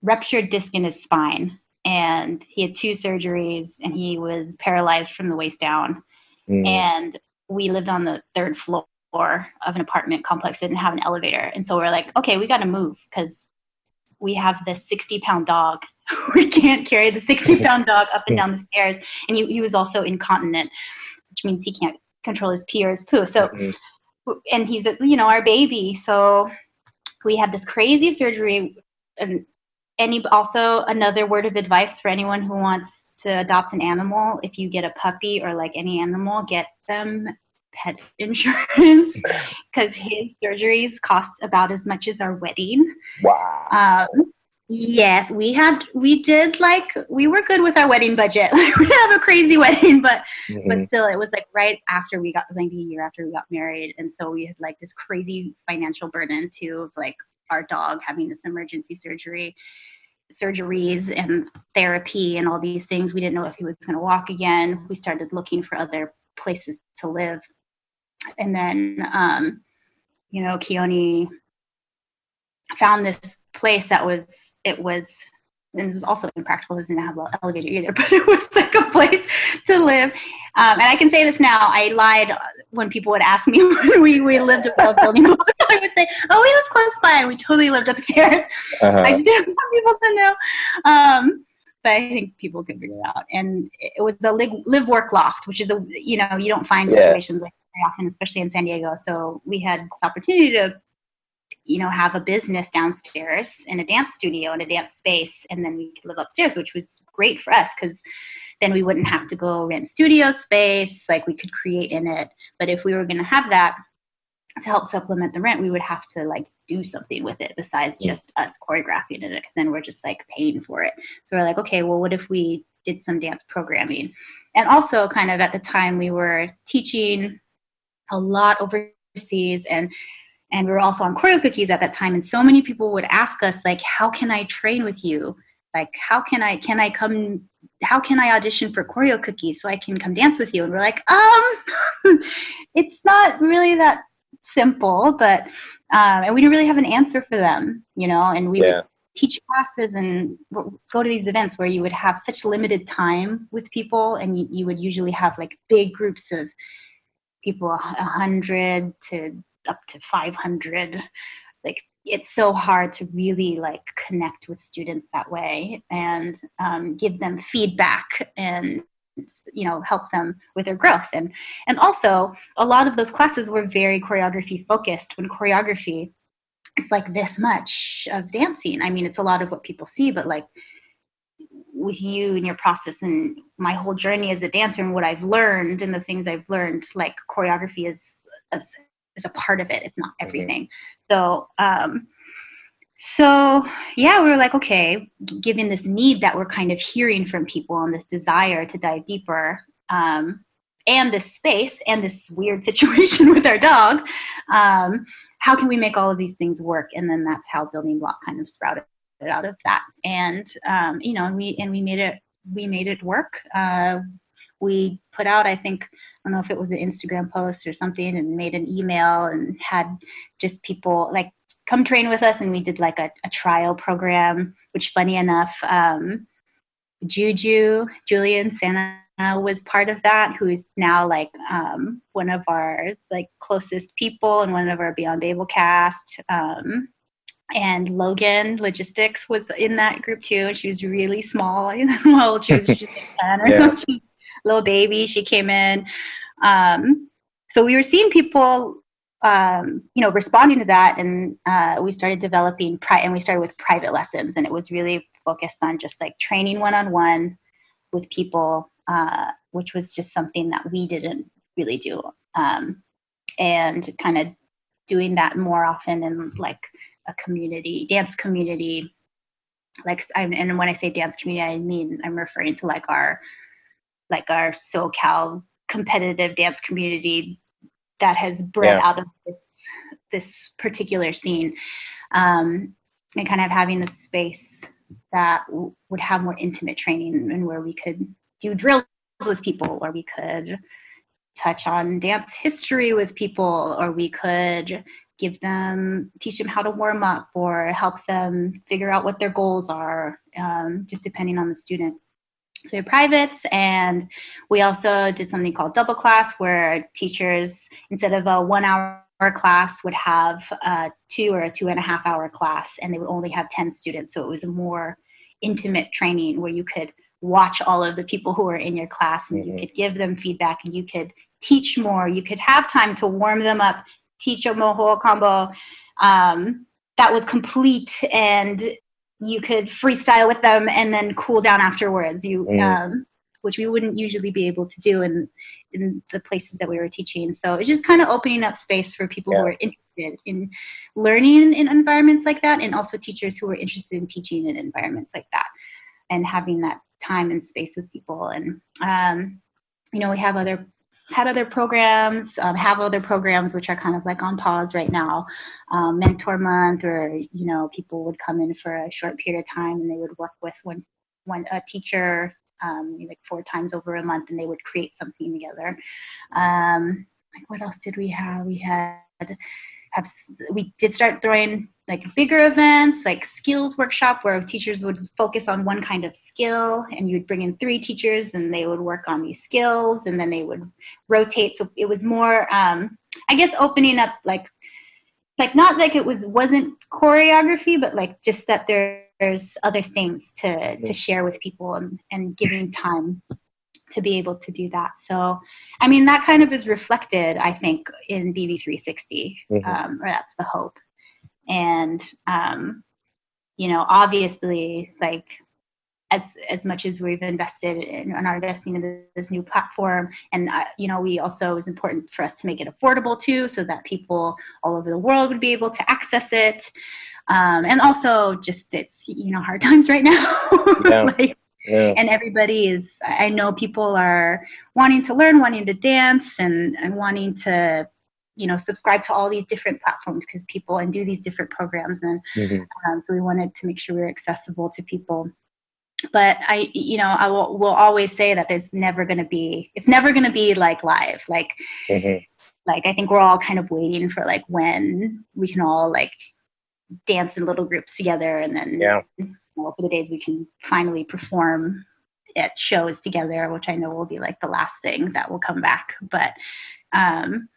ruptured disc in his spine, and he had two surgeries, and he was paralyzed from the waist down. Mm. And we lived on the third floor of an apartment complex that didn't have an elevator, and so we we're like, okay, we got to move because we have this 60 pound dog. [LAUGHS] we can't carry the 60 pound [LAUGHS] dog up and down the stairs, and he, he was also incontinent, which means he can't control his pee or his poo. So. Mm-hmm. and he's you know our baby. So we had this crazy surgery. And any also another word of advice for anyone who wants to adopt an animal if you get a puppy or like any animal get them pet [LAUGHS] insurance. Because his surgeries cost about as much as our wedding. Wow. Um, Yes, we had we did like we were good with our wedding budget. Like [LAUGHS] we have a crazy wedding, but mm-hmm. but still it was like right after we got like a year after we got married. And so we had like this crazy financial burden too of like our dog having this emergency surgery surgeries and therapy and all these things. We didn't know if he was gonna walk again. We started looking for other places to live. And then um, you know, Keone found this place that was it was and it was also impractical because it didn't have an elevator either, [LAUGHS] but it was like a place to live. Um, and I can say this now, I lied when people would ask me [LAUGHS] when we, we lived above building. [LAUGHS] I would say, oh, we live close by. And we totally lived upstairs. Uh-huh. I just didn't want people to know. Um, but I think people could figure it out. And it was a live, live work loft, which is a, you know, you don't find situations yeah. like very often, especially in San Diego. So we had this opportunity to you know have a business downstairs in a dance studio in a dance space and then we could live upstairs which was great for us because then we wouldn't have to go rent studio space like we could create in it. But if we were going to have that to help supplement the rent we would have to like do something with it besides just us choreographing it because then we're just like paying for it. So we're like okay well what if we did some dance programming? And also kind of at the time we were teaching a lot overseas and and we were also on choreo cookies at that time and so many people would ask us like how can i train with you like how can i can i come how can i audition for choreo cookies so i can come dance with you and we're like um [LAUGHS] it's not really that simple but um and we didn't really have an answer for them you know and we yeah. would teach classes and go to these events where you would have such limited time with people and you, you would usually have like big groups of people a hundred to up to 500 like it's so hard to really like connect with students that way and um, give them feedback and you know help them with their growth. And and also a lot of those classes were very choreography focused when choreography is like this much of dancing. I mean it's a lot of what people see but like with you and your process and my whole journey as a dancer and what I've learned and the things I've learned, like choreography is is, is a part of it. It's not mm-hmm. everything. Mm-hmm. So um, so yeah, we were like, okay, given this need that we're kind of hearing from people and this desire to dive deeper, um, and this space and this weird [LAUGHS] situation with our dog, um, how can we make all of these things work? And then that's how building block kind of sprouted out of that. And um, you know, and we and we made it we made it work. Uh, we put out, I think, don't know if it was an Instagram post or something, and made an email and had just people like come train with us. And we did like a, a trial program, which, funny enough, um, Juju Julian Santa was part of that, who is now like um, one of our like closest people and one of our Beyond Babel cast. Um, and Logan Logistics was in that group too. And she was really small. [LAUGHS] well, she was just a 10 or yeah. something. Little baby. She came in. Um, so we were seeing people, um, you know, responding to that, and uh, we started developing. Pri- and we started with private lessons, and it was really focused on just like training one on one with people, uh, which was just something that we didn't really do, um, and kind of doing that more often in like a community, dance community. Like, and when I say dance community, I mean I'm referring to like our, like our SoCal competitive dance community that has bred yeah. out of this this particular scene, um, and kind of having a space that w- would have more intimate training and where we could do drills with people, or we could touch on dance history with people, or we could give them teach them how to warm up or help them figure out what their goals are um, just depending on the student have privates. And we also did something called double class where teachers instead of a one hour class would have a two or a two and a half hour class and they would only have 10 students. So it was a more intimate training where you could watch all of the people who were in your class and mm-hmm. you could give them feedback and you could teach more. You could have time to warm them up teach a moho combo. Um, that was complete and you could freestyle with them and then cool down afterwards you mm. um, which we wouldn't usually be able to do in in the places that we were teaching so it's just kind of opening up space for people yeah. who are interested in learning in environments like that and also teachers who are interested in teaching in environments like that and having that time and space with people and um, you know we have other had other programs, um, have other programs which are kind of like on pause right now. Um, mentor month, or you know, people would come in for a short period of time and they would work with one one a teacher um, like four times over a month, and they would create something together. Um, like what else did we have? We had have we did start throwing like bigger events like skills workshop where teachers would focus on one kind of skill and you would bring in three teachers and they would work on these skills and then they would rotate. So it was more um, i guess opening up like like not like it was wasn't choreography but like just that there's other things to to share with people and and giving time to be able to do that. So, I mean, that kind of is reflected, I think, in BB360, mm-hmm. um, or that's the hope. And, um, you know, obviously, like, as, as much as we've invested in, in our investing in this new platform and uh, you know we also it was important for us to make it affordable too so that people all over the world would be able to access it um, and also just it's you know hard [LAUGHS] times right now yeah. [LAUGHS] like yeah. and everybody is i know people are wanting to learn wanting to dance and, and wanting to you know subscribe to all these different platforms because people and do these different programs and mm-hmm. um, so we wanted to make sure we are accessible to people but i you know i will, will always say that there's never going to be it's never going to be like live like mm-hmm. like i think we're all kind of waiting for like when we can all like dance in little groups together and then yeah know, for the days we can finally perform at shows together, which I know will be like the last thing that will come back. But, um,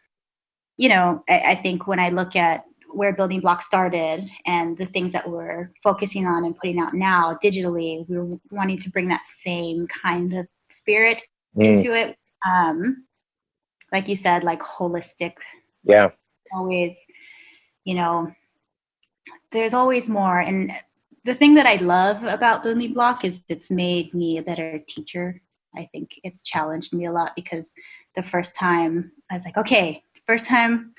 you know, I, I think when I look at where Building Block started and the things that we're focusing on and putting out now digitally, we are wanting to bring that same kind of spirit mm. into it. Um, like you said, like holistic. Yeah. Always, you know, there's always more. And the thing that I love about Building Block is it's made me a better teacher. I think it's challenged me a lot because the first time I was like, okay, first time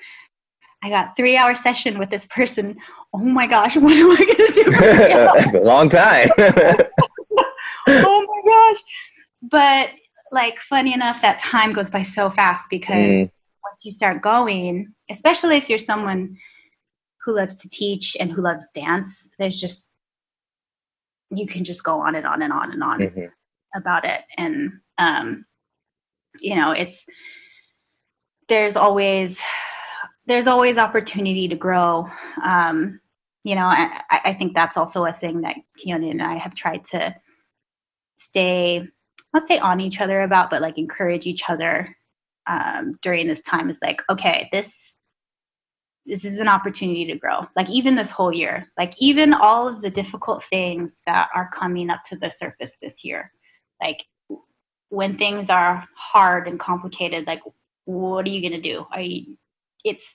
I got three hour session with this person. Oh my gosh, [LAUGHS] what am I gonna do? [LAUGHS] That's a long time. [LAUGHS] oh my gosh. But like funny enough, that time goes by so fast because mm. once you start going, especially if you're someone who loves to teach and who loves dance, there's just you can just go on and on and on and on mm-hmm. about it. And um, you know, it's there's always there's always opportunity to grow. Um, you know, I, I think that's also a thing that Keone and I have tried to stay, let's say on each other about, but like encourage each other um, during this time is like, okay, this this is an opportunity to grow. Like even this whole year, like even all of the difficult things that are coming up to the surface this year, like when things are hard and complicated, like what are you gonna do? Are you, it's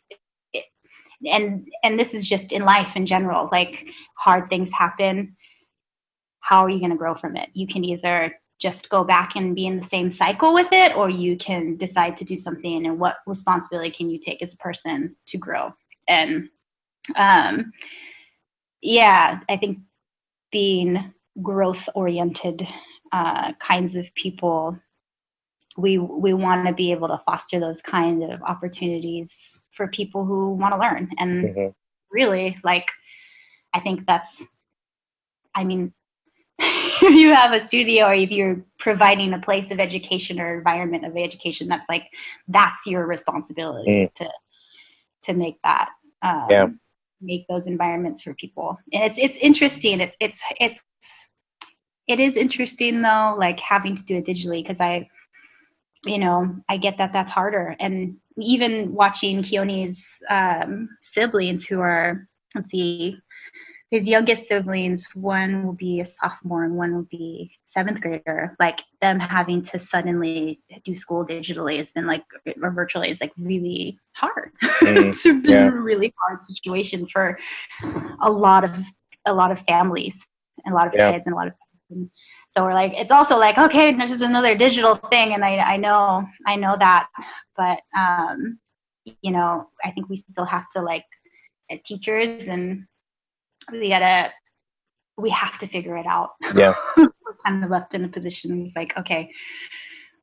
it, and and this is just in life in general. Like hard things happen how are you going to grow from it? You can either just go back and be in the same cycle with it, or you can decide to do something. And what responsibility can you take as a person to grow? And um, yeah, I think being growth oriented uh, kinds of people we we want to be able to foster those kind of opportunities for people who want to learn and mm-hmm. really like i think that's i mean [LAUGHS] if you have a studio or if you're providing a place of education or environment of education that's like that's your responsibility mm. to to make that um, yeah. make those environments for people. And it's it's interesting. It's it's it's it is interesting though like having to do it digitally because i you know i get that that's harder. And even watching keone's um, siblings who are let's see his youngest siblings, one will be a sophomore and one will be seventh grader. Like them having to suddenly do school digitally has been like, or virtually is like really hard. Mm, [LAUGHS] it's been yeah. a really hard situation for a lot of a lot of families and a lot of yeah. kids and a lot of. And so we're like, it's also like, okay, this is another digital thing, and I I know I know that, but um, you know, I think we still have to like as teachers and we gotta we have to figure it out. [LAUGHS] Yeah. We're kind of left in a position it's like, okay,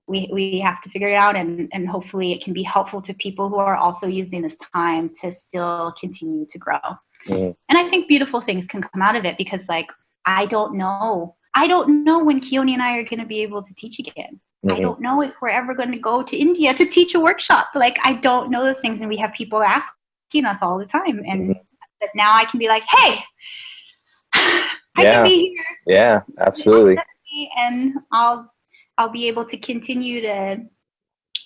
we we have to figure it out and and hopefully it can be helpful to people who are also using this time to still continue to grow. Mm. And I think beautiful things can come out of it because like I don't know. I don't know when Keone and I are going to be able to teach again. Mm-hmm. I don't know if we're ever going to go to India to teach a workshop. Like I don't know those things and we have people asking us all the time and mm-hmm but now I can be like, hey, [SIGHS] I yeah. can be here. Yeah, absolutely. And I'll I'll be able to continue to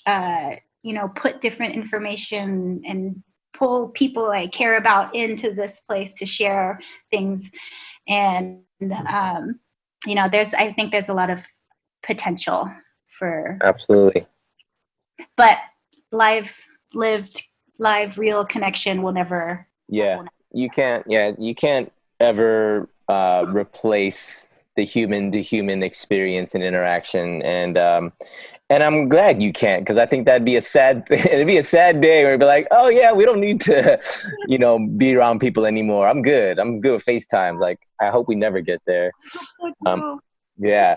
uh, you know put different information and pull people I care about into this place to share things and um, you know there's I think there's a lot of potential for absolutely but live lived live real connection will never yeah you can't yeah you can't ever uh, replace the human to human experience and interaction. And um, and I'm glad you can't because I think that'd be a sad [LAUGHS] it'd be a sad day where it'd be like oh yeah we don't need to [LAUGHS] you know be around people anymore. I'm good. I'm good with FaceTime. Like I hope we never get there. [LAUGHS] Um, yeah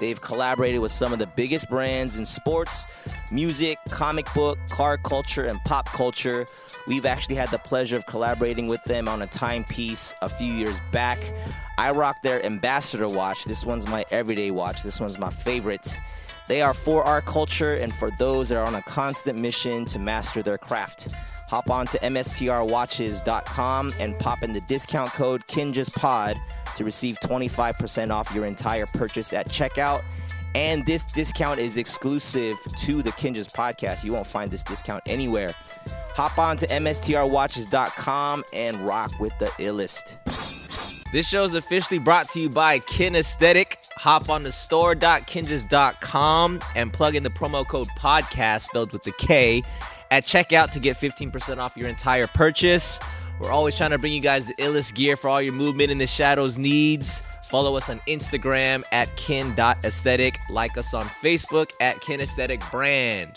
They've collaborated with some of the biggest brands in sports, music, comic book, car culture, and pop culture. We've actually had the pleasure of collaborating with them on a timepiece a few years back. I rock their ambassador watch. This one's my everyday watch. This one's my favorite. They are for our culture and for those that are on a constant mission to master their craft. Hop on to mstrwatches.com and pop in the discount code KinjazPod to receive 25% off your entire purchase at checkout. And this discount is exclusive to the Kinjaz podcast. You won't find this discount anywhere. Hop on to mstrwatches.com and rock with the illest. This show is officially brought to you by Kinesthetic. Hop on the store.kinjaz.com and plug in the promo code podcast spelled with the K at checkout to get 15% off your entire purchase. We're always trying to bring you guys the illest gear for all your movement in the shadows needs. Follow us on Instagram at kin.aesthetic. Like us on Facebook at kinesthetic brand.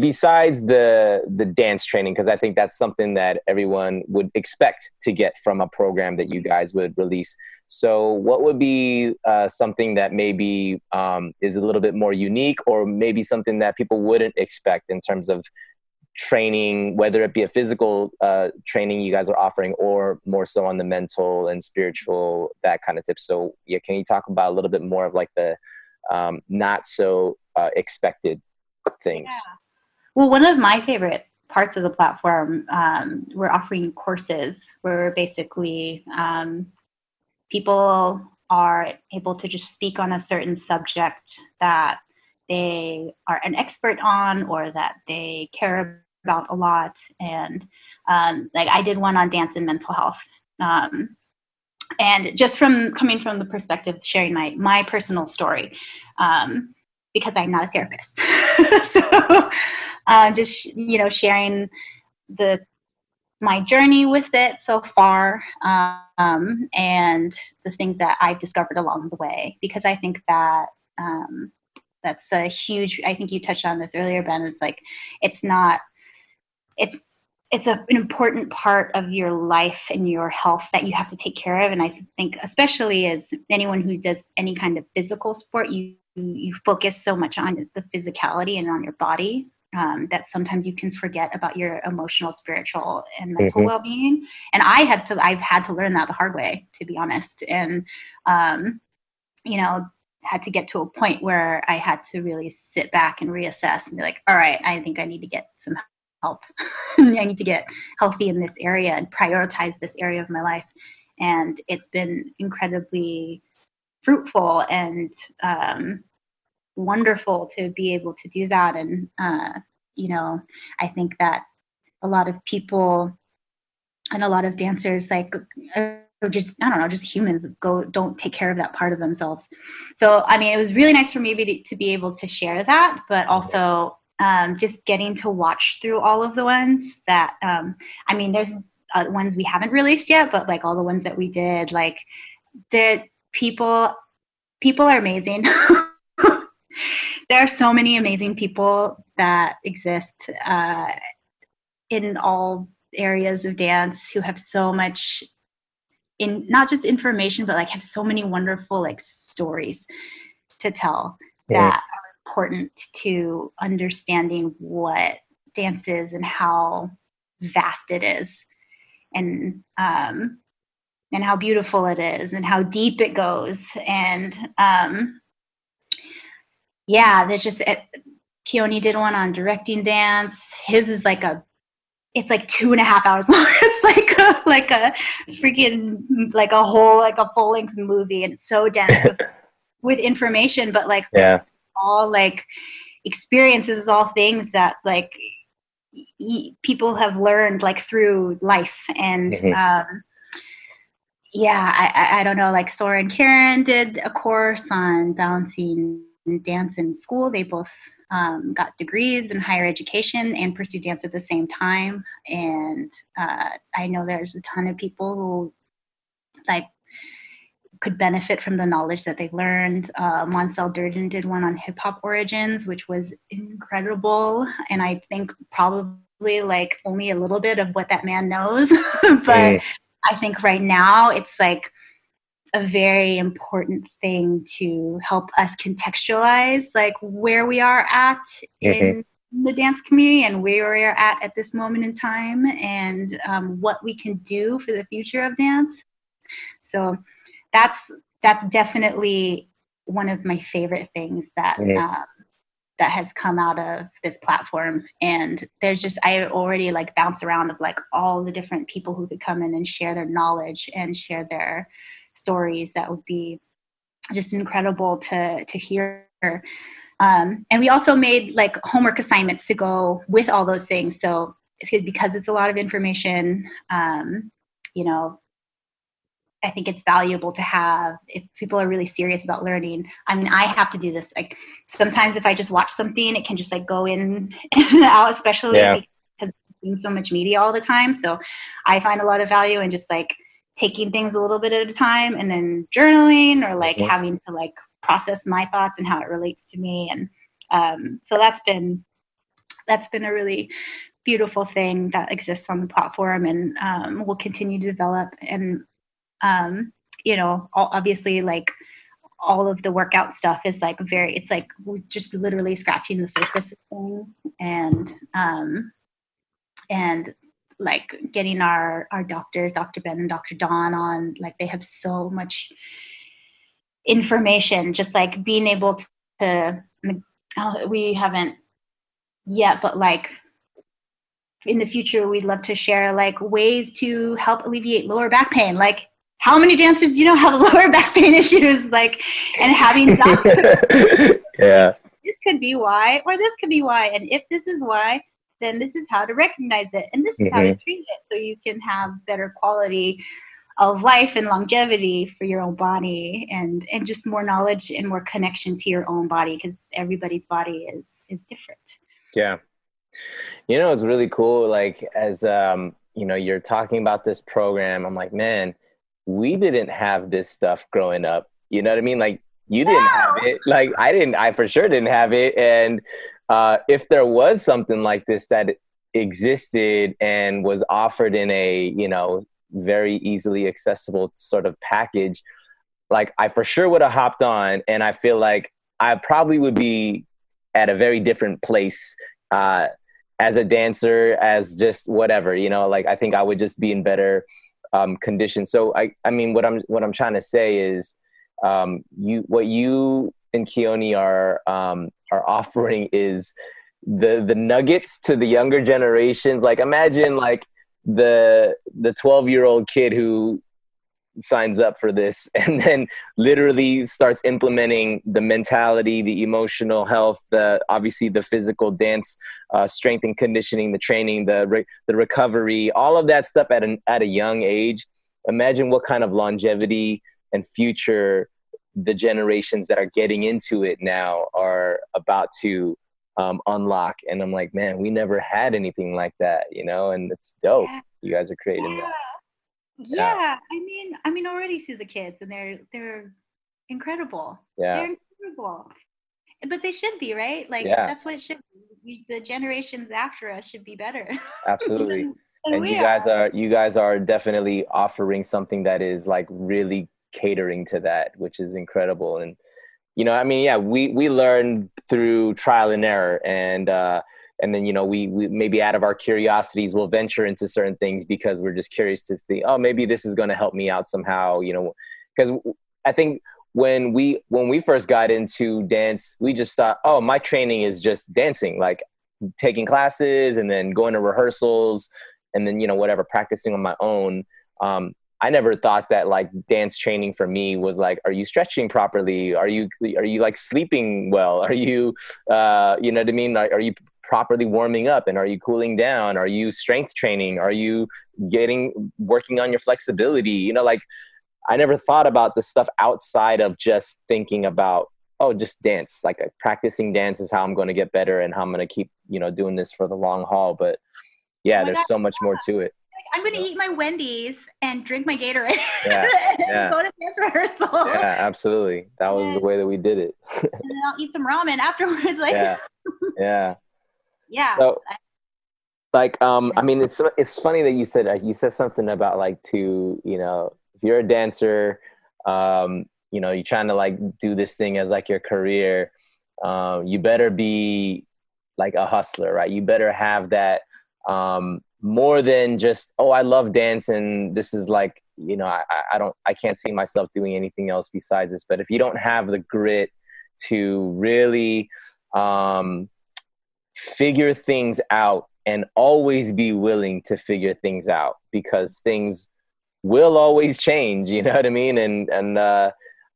Besides the the dance training, because I think that's something that everyone would expect to get from a program that you guys would release. So, what would be uh, something that maybe um, is a little bit more unique, or maybe something that people wouldn't expect in terms of training, whether it be a physical uh, training you guys are offering, or more so on the mental and spiritual that kind of tips. So, yeah, can you talk about a little bit more of like the um, not so uh, expected things? Yeah. Well, one of my favorite parts of the platform, um, we're offering courses where basically um, people are able to just speak on a certain subject that they are an expert on or that they care about a lot. And um, like I did one on dance and mental health. Um, and just from coming from the perspective sharing my my personal story um, because i'm not a therapist [LAUGHS] so uh, just you know sharing the my journey with it so far um, and the things that I've discovered along the way because I think that um, that's a huge I think you touched on this earlier Ben it's like it's not it's it's a, an important part of your life and your health that you have to take care of and I think especially as anyone who does any kind of physical sport you you focus so much on the physicality and on your body um, that sometimes you can forget about your emotional, spiritual, and mental mm-hmm. well-being. And I had to, I've had to learn that the hard way, to be honest. And um, you know, had to get to a point where I had to really sit back and reassess and be like, all right, I think I need to get some help. [LAUGHS] I need to get healthy in this area and prioritize this area of my life. And it's been incredibly fruitful and um, wonderful to be able to do that. And, uh, you know, I think that a lot of people and a lot of dancers, like, or just I don't know, just humans go don't take care of that part of themselves. So I mean, it was really nice for me to, to be able to share that, but also um, just getting to watch through all of the ones that um, I mean, there's uh, ones we haven't released yet, but like all the ones that we did, like the people people are amazing. [LAUGHS] there are so many amazing people that exist uh, in all areas of dance who have so much in not just information but like have so many wonderful like stories to tell that important to understanding what dance is and how vast it is and um and how beautiful it is and how deep it goes and um yeah, there's just it, Keone did one on directing dance. His is like a it's like two and a half hours [LAUGHS] long. it's like a like a freaking like a whole like a full length movie, and it's so dense with, [LAUGHS] with information, but like yeah, all like experiences, all things that like y- people have learned like through life, and mm-hmm. um, yeah, I, I don't know. Like Sora and Karen did a course on balancing dance in school. They both um, got degrees in higher education and pursued dance at the same time. And uh, I know there's a ton of people who like could benefit from the knowledge that they learned. Uh, Moncell Durden did one on hip hop origins, which was incredible. And I think probably like only a little bit of what that man knows. [LAUGHS] but mm. I think right now it's like a very important thing to help us contextualize like where we are at mm-hmm. in the dance community and where we are at at this moment in time and um, what we can do for the future of dance so that's that's definitely one of my favorite things that mm-hmm. uh, that has come out of this platform. And there's just i already like bounce around of like all the different people who could come in and share their knowledge and share their stories. That would be just incredible to to hear. Um, and we also made like homework assignments to go with all those things. So because it's a lot of information um, you know I think it's valuable to have if people are really serious about learning. I mean, I have to do this. Like sometimes if I just watch something, it can just like go in [LAUGHS] and out, especially yeah. because I'm so much media all the time. So I find a lot of value in just like taking things a little bit at a time and then journaling or like mm-hmm. having to like process my thoughts and how it relates to me. And um, so that's been that's been a really beautiful thing that exists on the platform and um, will continue to develop and um, you know obviously like all of the workout stuff is like very it's like we're just literally scratching the surface of things and um and like getting our our doctors dr ben and dr don on like they have so much information just like being able to, to oh, we haven't yet but like in the future we'd love to share like ways to help alleviate lower back pain like how many dancers do you know have [LAUGHS] lower back pain issues? Like and having doctors [LAUGHS] yeah. This could be why or this could be why. And if this is why then this is how to recognize it. And this is mm-hmm. how to mm-hmm. treat it so you can have better quality of life and longevity for your own body and and just more knowledge and more connection to your own body because everybody's body is is different. Yeah. You know it's really cool like as um you know you're talking about this program i'm like man we didn't have this stuff growing up. You know what i mean? Like you didn't have it. Like i didn't i for sure didn't have it. And uh, if there was something like this that existed and was offered in a you know very easily accessible sort of package like i for sure would have hopped on. And i feel like i probably would be at a very different place uh, as a dancer as just whatever you know? Like i think i would just be in better um, conditions so i i mean what i'm what i'm trying to say is um, you what you and Keone are um, are offering is the the nuggets to the younger generations. Like imagine like the the 12 year old kid who signs up for this [LAUGHS] and then literally starts implementing the mentality the emotional health the obviously the physical dance uh, strength and conditioning the training the re- the recovery all of that stuff at an at a young age imagine what kind of longevity and future the generations that are getting into it now are about to um, unlock. And I'm like, man, we never had anything like that, you know, and it's dope. Yeah. You guys are creating yeah. that. Yeah. yeah. I mean, I mean, already see the kids and they're, they're incredible. Yeah. They're incredible. But they should be, right? Like, yeah. that's what it should be. The generations after us should be better. Absolutely. than, [LAUGHS] than and you guys are. are, you guys are definitely offering something that is like really catering to that, which is incredible. And you know, I mean, yeah, we we learn through trial and error, and uh, and then you know, we, we maybe out of our curiosities, we'll venture into certain things because we're just curious to think, oh, maybe this is going to help me out somehow. You know, because I think when we when we first got into dance, we just thought, oh, my training is just dancing, like taking classes and then going to rehearsals and then you know whatever practicing on my own um, I never thought that like dance training for me was like, are you stretching properly? Are you are you like sleeping well? Are you uh, you know what I mean? Are, are you properly warming up and are you cooling down? Are you strength training? Are you getting working on your flexibility? You know, like I never thought about the stuff outside of just thinking about oh just dance like uh, practicing dance is how i'm going to get better and how i'm going to keep you know doing this for the long haul but yeah oh there's God. so much more to it I'm going to eat my Wendy's and drink my Gatorade yeah, [LAUGHS] and yeah. go to dance rehearsal. Yeah, absolutely. That was and, the way that we did it. and then I'll eat some ramen afterwards. [LAUGHS] Like, yeah, yeah, yeah. So, like, um, I mean, it's it's funny that you said uh, you said something about like to you know if you're a dancer, um, you know, you're trying to like do this thing as like your career. Um, you better be like a hustler, right? You better have that um, more than just oh i love dance and this is like you know I, I don't i can't see myself doing anything else besides this but if you don't have the grit to really um, figure things out and always be willing to figure things out because things will always change you [LAUGHS] know what i mean and and uh,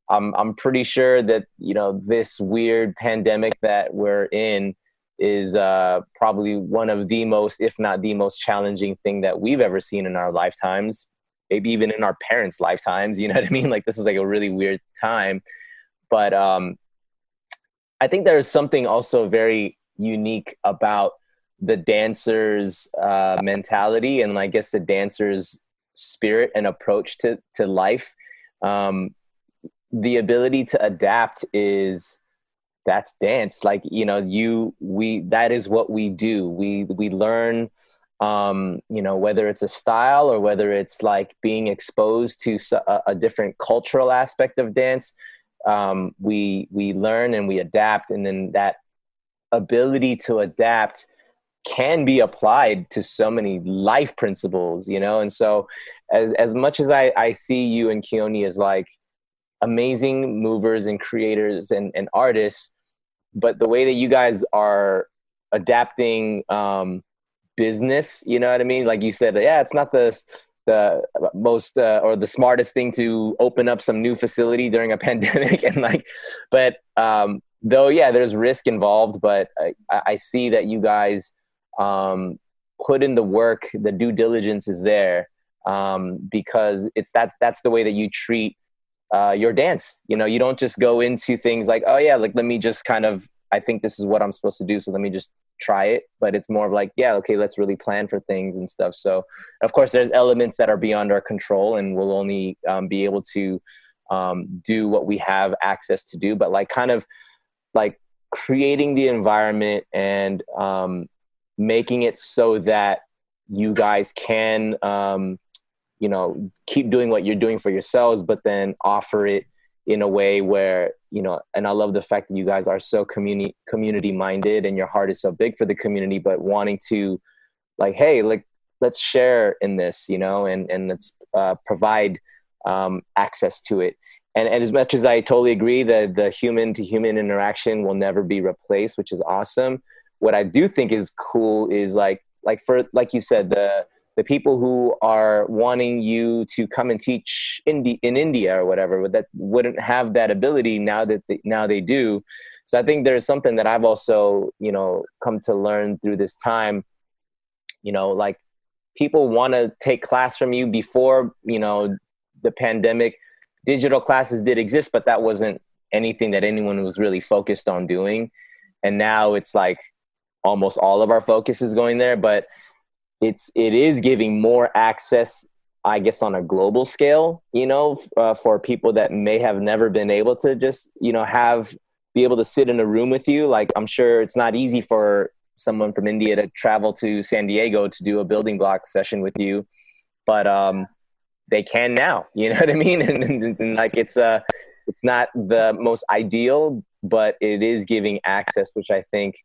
i'm i'm pretty sure that you know this weird pandemic that we're in is uh, probably one of the most, if not the most challenging thing that we've ever seen in our lifetimes maybe even in our parents' lifetimes. [LAUGHS] You know what I mean? Like this is like a really weird time, but um, I think there is something also very unique about the dancer's uh, mentality and I guess the dancer's spirit and approach to to life. Um, the ability to adapt is that's dance like you know you we that is what we do we we learn um you know whether it's a style or whether it's like being exposed to a, a different cultural aspect of dance um we we learn and we adapt and then that ability to adapt can be applied to so many life principles you know? And so as as much as i i see you and keone as like amazing movers and creators and, and artists but the way that you guys are adapting um, business you know what i mean? Like you said yeah it's not the the most uh, or the smartest thing to open up some new facility during a [LAUGHS] pandemic and like but um, though yeah there's risk involved but i, I see that you guys um, put in the work the due diligence is there um, because it's that that's the way that you treat uh, your dance. You know, you don't just go into things like, oh yeah, like let me just kind of, I think this is what I'm supposed to do, so let me just try it. But it's more of like, yeah, okay, let's really plan for things and stuff. So, of course, there's elements that are beyond our control, and we'll only um, be able to um, do what we have access to do. But like, kind of like creating the environment and um, making it so that you guys can um, you know keep doing what you're doing for yourselves but then offer it in a way where you know and i love the fact that you guys are so community community minded and your heart is so big for the community but wanting to like hey like let's share in this you know and and let's uh, provide um, access to it and, and as much as i totally agree that the human to human interaction will never be replaced which is awesome what i do think is cool is like like for like you said the the people who are wanting you to come and teach Indi- in India or whatever that wouldn't have that ability now that they, now they do. So I think there's something that I've also you know come to learn through this time. You know, like people want to take class from you before you know the pandemic. Digital classes did exist, but that wasn't anything that anyone was really focused on doing. And now it's like almost all of our focus is going there, but it's it is giving more access i guess on a global scale you know uh, for people that may have never been able to just you know have be able to sit in a room with you like i'm sure it's not easy for someone from india to travel to san diego to do a building block session with you but um they can now [LAUGHS] you know what i mean? And, and, and like it's uh it's not the most ideal but it is giving access which i think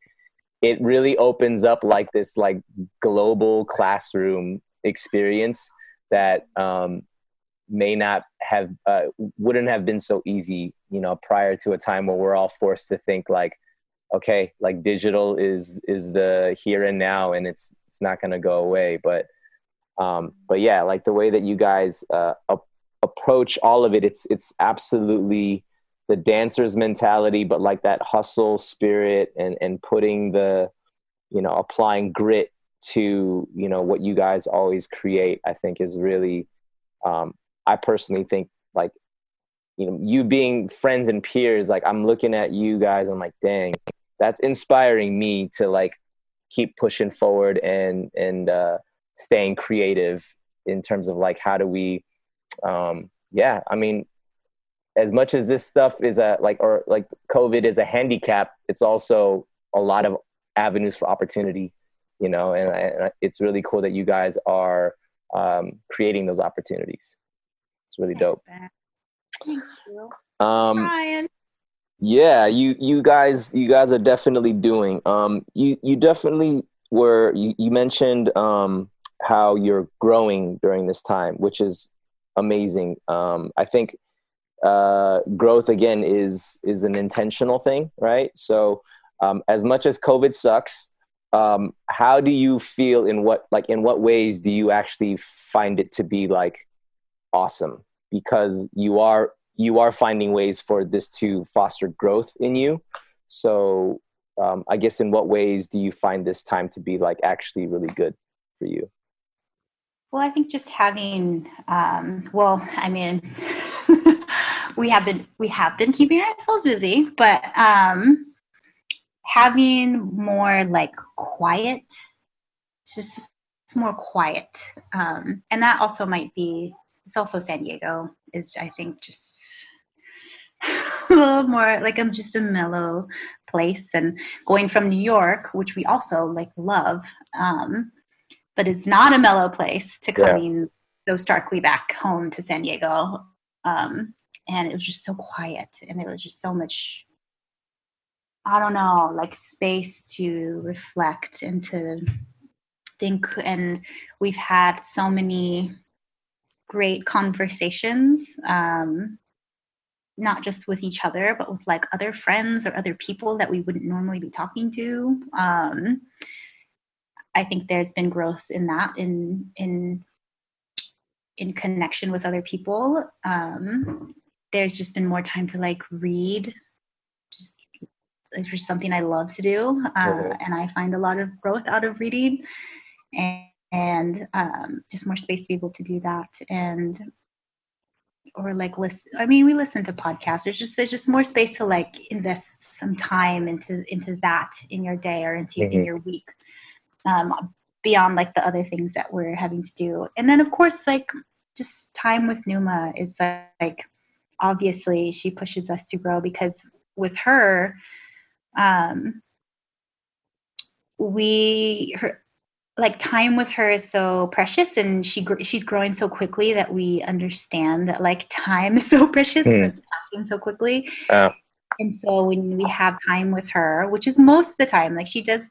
it really opens up like this like global classroom experience that um, may not have uh, wouldn't have been so easy you know prior to a time where we're all forced to think like okay like digital is is the here and now and it's it's not going to go away. But um but yeah like the way that you guys uh, ap- approach all of it it's it's absolutely the dancer's mentality, but like that hustle spirit and and putting the, you know, applying grit to you know what you guys always create. I think is really, um, I personally think like, you know, you being friends and peers. Like I'm looking at you guys, I'm like, dang, that's inspiring me to like keep pushing forward and and uh, staying creative in terms of like how do we, um, yeah, I mean as much as this stuff is a like or like covid is a handicap it's also a lot of avenues for opportunity you know and, and it's really cool that you guys are um, creating those opportunities it's really dope Thank you. um Ryan. yeah you you guys you guys are definitely doing um you you definitely were you, you mentioned um how you're growing during this time which is amazing um i think uh, growth again is is an intentional thing, right? So um, as much as COVID sucks, um, how do you feel in what like in what ways do you actually find it to be like awesome? Because you are you are finding ways for this to foster growth in you. So um, I guess in what ways do you find this time to be like actually really good for you? Well, I think just having, um, well, I mean, [LAUGHS] we have been we have been keeping ourselves busy, but um, having more like quiet, just, more quiet, um, and that also might be. It's also San Diego is I think just [LAUGHS] a little more like I'm just a mellow place, and going from New York, which we also like love. Um, but it's not a mellow place to coming yeah. so starkly back home to San Diego. Um, and it was just so quiet and there was just so much I don't know, like space to reflect and to think. And we've had so many great conversations, um, not just with each other, but with like other friends or other people that we wouldn't normally be talking to. Um, I think there's been growth in that in in in connection with other people. Um, there's just been more time to like read. Just it's just something I love to do, uh, mm-hmm. and I find a lot of growth out of reading, and, and um, just more space to be able to do that and or like listen i mean we listen to podcasts there's just there's just more space to like invest some time into into that in your day or into mm-hmm. in your week um, beyond like the other things that we're having to do. And then of course, like just time with Numa is like obviously she pushes us to grow because with her, um, we her like time with her is so precious and she she's growing so quickly that we understand that like time is [LAUGHS] so precious mm. it's passing so quickly uh. and so when we have time with her which is most of the time like she does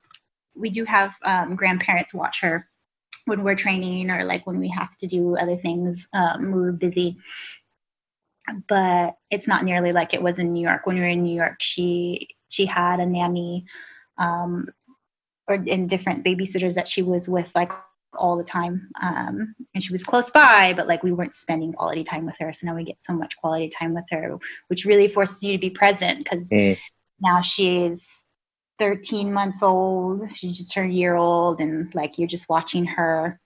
we do have um, grandparents watch her when we're training or like when we have to do other things um, we're busy. But it's not nearly like it was in new york. When we were in new york she she had a nanny um, or in different babysitters that she was with like all the time. Um, and she was close by but like we weren't spending quality time with her. So now we get so much quality time with her which really forces you to be present because mm. now she's 13 months old. She's just her year old, and like you're just watching her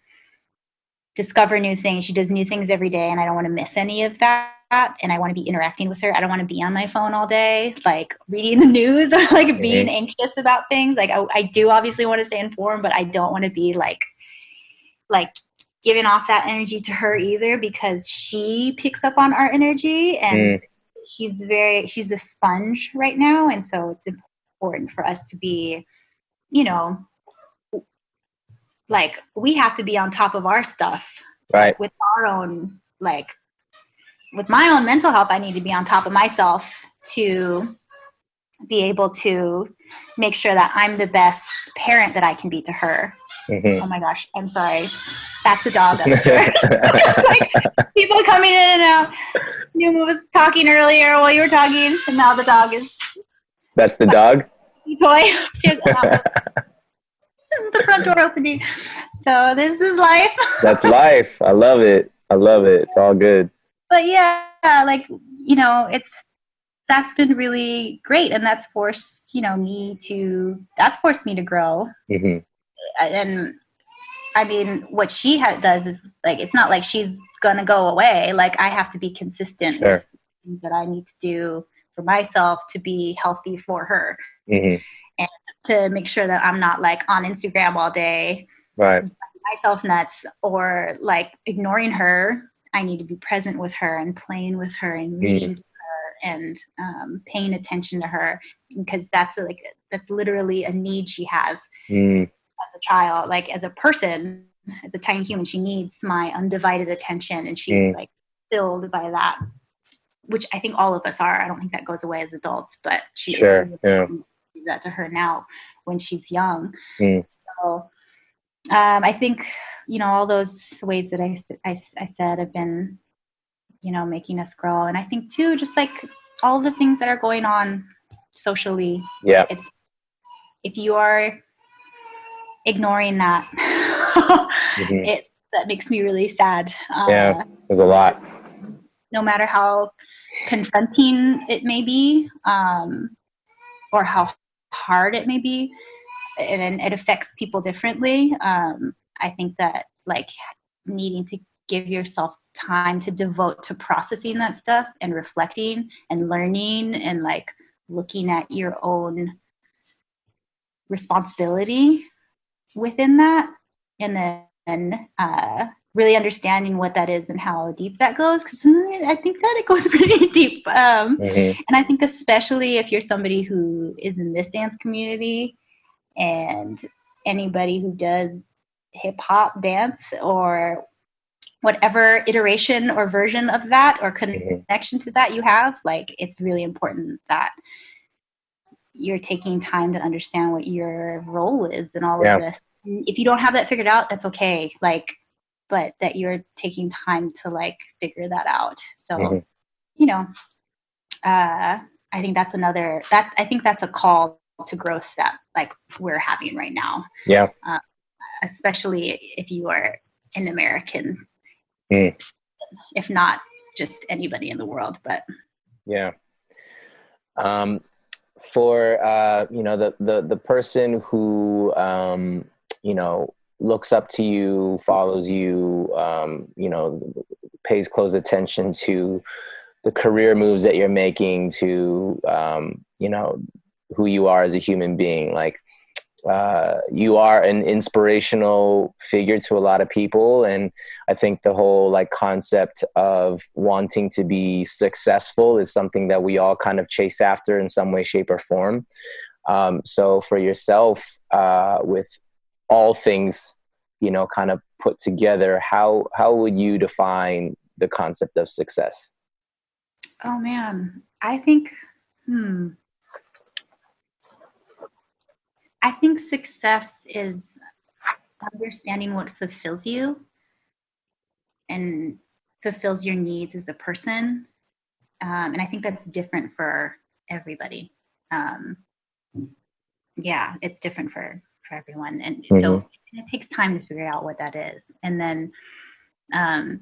discover new things. She does new things every day, and I don't want to miss any of that. And I want to be interacting with her. I don't want to be on my phone all day, like reading the news [LAUGHS] or like mm-hmm. being anxious about things. Like I, I do obviously want to stay informed, but I don't want to be like, like giving off that energy to her either because she picks up on our energy and mm. she's very she's a sponge right now and so it's important for us to be, you know, like we have to be on top of our stuff. Right. With our own, like, with my own mental health, I need to be on top of myself to be able to make sure that I'm the best parent that I can be to her. Mm-hmm. Oh my gosh, I'm sorry. That's a dog upstairs. [LAUGHS] [LAUGHS] like people coming in and out. Numa was talking earlier while you were talking, and now the dog is that's the dog. [LAUGHS] Toy upstairs. [LAUGHS] this is the front door opening. So this is life. [LAUGHS] That's life. I love it. I love it. It's all good. But yeah, like you know, it's that's been really great, and that's forced you know me to that's forced me to grow. Mm-hmm. And I mean, what she ha- does is like it's not like she's gonna go away. Like I have to be consistent sure. with that I need to do for myself to be healthy for her mm-hmm. and to make sure that i'm not like on instagram all day right myself nuts or like ignoring her i need to be present with her and playing with her and mm-hmm. reading mm. her and um, paying attention to her because that's like that's literally a need she has mm. as a child like as a person as a tiny human she needs my undivided attention and she's mm. like filled by that which I think all of us are. I don't think that goes away as adults, but she sure, yeah. that to her now when she's young. Mm. So um, I think you know all those ways that I, I, I said have been you know making us grow, and I think too just like all the things that are going on socially. Yeah, it's if you are ignoring that, [LAUGHS] mm-hmm. it that makes me really sad. Uh, yeah, there's a lot. No matter how confronting it may be um, or how hard it may be and it affects people differently. Um, i think that like needing to give yourself time to devote to processing that stuff and reflecting and learning and like looking at your own responsibility within that. And then uh, really understanding what that is and how deep that goes because i think that it goes [LAUGHS] pretty deep um, mm-hmm. and i think especially if you're somebody who is in this dance community and anybody who does hip hop dance or whatever iteration or version of that or mm-hmm. connection to that you have like it's really important that you're taking time to understand what your role is in all yeah. of this if you don't have that figured out that's okay like but that you're taking time to like figure that out. So mm-hmm. you know uh i think that's another that i think that's a call to growth that like we're having right now. Yeah. Uh, especially if you are an american. Mm. if not just anybody in the world but yeah. Um for uh you know the the the person who um you know looks up to you, follows you, um, you know, pays close attention to the career moves that you're making, to um, you know who you are as a human being. Like uh, you are an inspirational figure to a lot of people, and I think the whole like concept of wanting to be successful is something that we all kind of chase after in some way, shape, or form. Um, so for yourself, uh, with all things you know kind of put together how how would you define the concept of success? Oh man. I think hmm. I think success is understanding what fulfills you and fulfills your needs as a person. Um, and i think that's different for everybody. Um, yeah it's different for for everyone and mm-hmm. so it takes time to figure out what that is and then um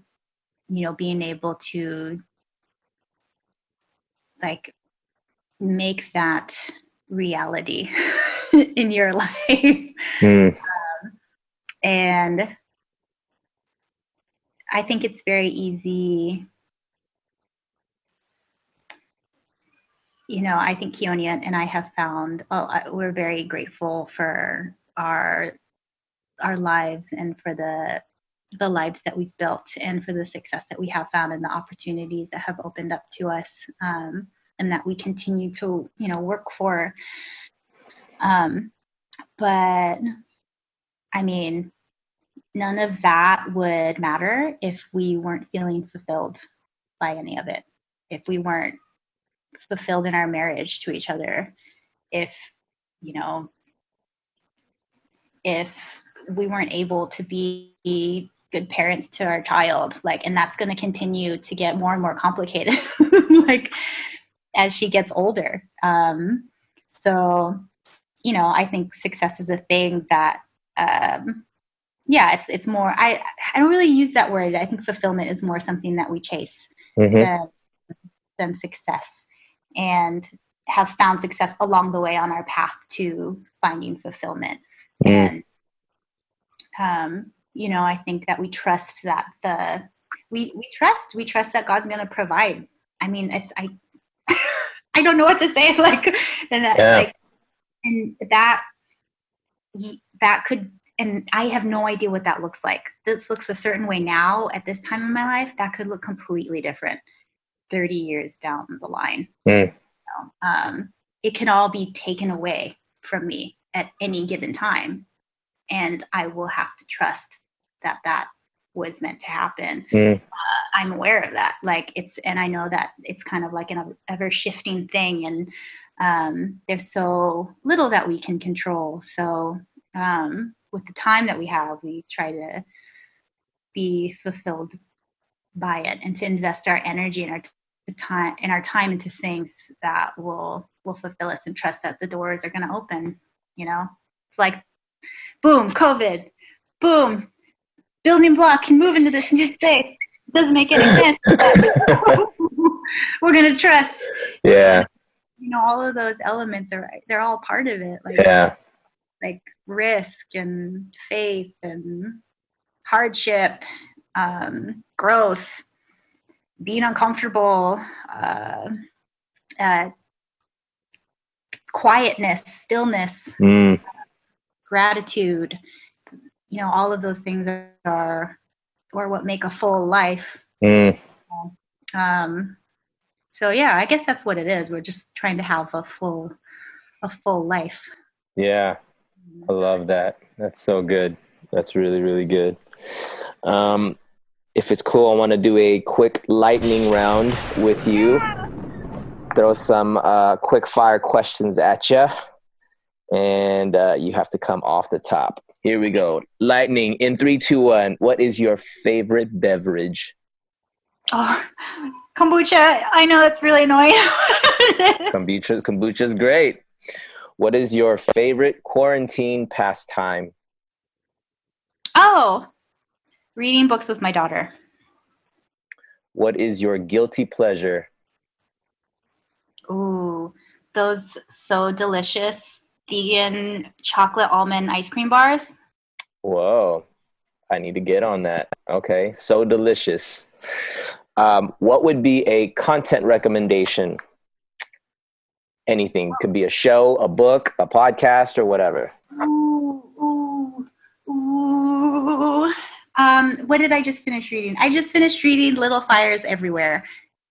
you know being able to like make that reality [LAUGHS] in your life mm. um, and i think it's very easy you know, I think Keone and I have found, well, we're very grateful for our our lives and for the the lives that we've built and for the success that we have found and the opportunities that have opened up to us um, and that we continue to you know work for. Um, but i mean none of that would matter if we weren't feeling fulfilled by any of it. If we weren't fulfilled in our marriage to each other. If you know if we weren't able to be good parents to our child like and that's going to continue to get more and more complicated [LAUGHS] like as she gets older um so you know i think success is a thing that um yeah it's it's more i i don't really use that word i think fulfillment is more something that we chase mm-hmm. than, than success and have found success along the way on our path to finding fulfillment. And um, you know, I think that we trust that the we we trust we trust that God's going to provide. I mean, it's I [LAUGHS] I don't know what to say [LAUGHS] like and that yeah. like and that that could and I have no idea what that looks like. This looks a certain way now at this time in my life. That could look completely different 30 years down the line. Mm. So, um, it can all be taken away from me at any given time and I will have to trust that that was meant to happen. Mm. Uh, I'm aware of that. Like it's, and I know that it's kind of like an ever shifting thing, and um, there's so little that we can control. So um, with the time that we have, we try to be fulfilled by it and to invest our energy and our t- time and our time into things that will will fulfill us and trust that the doors are going to open. You know, it's like boom, COVID, boom, building block can move into this new space. It doesn't make any sense. [LAUGHS] [LAUGHS] we're gonna trust. Yeah. You know, all of those elements are they're all part of it. Like yeah. like risk and faith and hardship um, growth, being uncomfortable, uh, uh, quietness, stillness, Mm, gratitude. You know, all of those things are or what make a full life. mm. Um, so yeah, I guess that's what it is. We're just trying to have a full, a full life. Yeah, I love that. That's so good. That's really, really good. Um, if it's cool, I want to do a quick lightning round with you. Throw some uh, quick fire questions at you, and uh, you have to come off the top. Here we go. Lightning in three, two, one. What is your favorite beverage? Oh, kombucha. I know that's really annoying. [LAUGHS] Kombucha. Kombucha's great. What is your favorite quarantine pastime? oh, reading books with my daughter. What is your guilty pleasure? Ooh, those so delicious vegan chocolate almond ice cream bars. Whoa, I need to get on that. Okay, so delicious. Um, what would be a content recommendation? Anything could be a show, a book, a podcast, or whatever. Ooh, ooh, ooh. Um, what did I just finish reading? I just finished reading Little Fires Everywhere.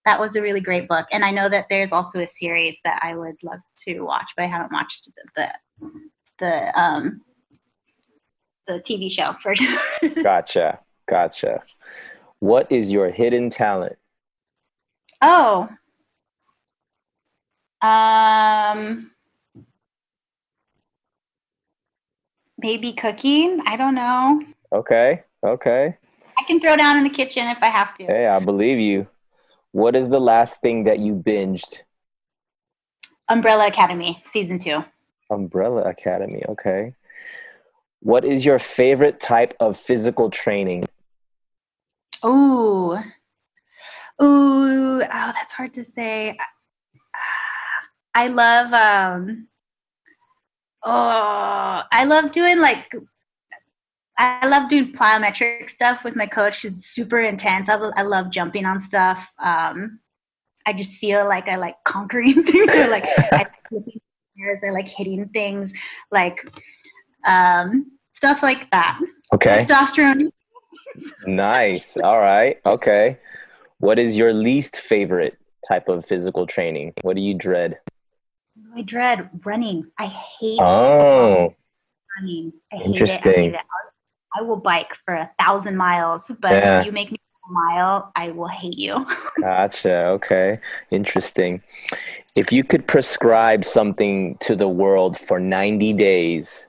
That was a really great book, and I know that there's also a series that I would love to watch, but I haven't watched the the, the um the TV show version. [LAUGHS] Gotcha, gotcha. What is your hidden talent? oh, um, maybe cooking. I don't know. Okay, okay. I can throw down in the kitchen if I have to. Hey, I believe you. What is the last thing that you binged? Umbrella Academy season two. Umbrella Academy, okay. What is your favorite type of physical training? Ooh. Ooh. Oh, that's hard to say. I love um oh I love doing like I love doing plyometric stuff with my coach. It's super intense. I, I love jumping on stuff. Um, I just feel like I like conquering [LAUGHS] things. Or like I like. I like hitting things. Like um, stuff like that. Okay. Testosterone. Nice. All right. Okay. What is your least favorite type of physical training? What do you dread? I dread running. I hate Oh, running. I hate it. I Interesting. hate it. I will bike for a thousand miles, but Yeah. if you make me a mile, I will hate you. [LAUGHS] gotcha. Okay. Interesting. If you could prescribe something to the world for 90 days,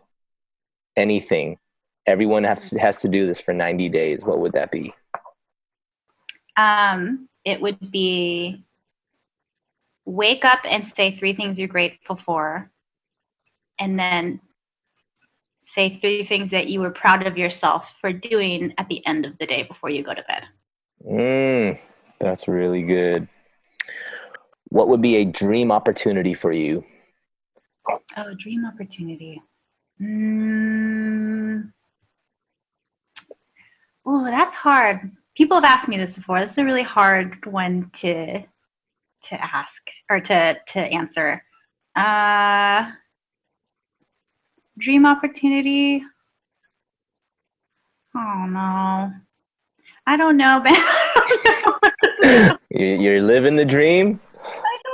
anything, everyone has, has to do this for 90 days, what would that be? Um, it would be wake up and say three things you're grateful for, and then say three things that you were proud of yourself for doing at the end of the day before you go to bed. Mm, that's really good. What would be a dream opportunity for you? Oh, dream opportunity. Mm. Oh, that's hard. People have asked me this before. This is a really hard one to to ask or to to answer. Uh, dream opportunity. Oh no, I don't know, [LAUGHS] Ben. You're living the dream?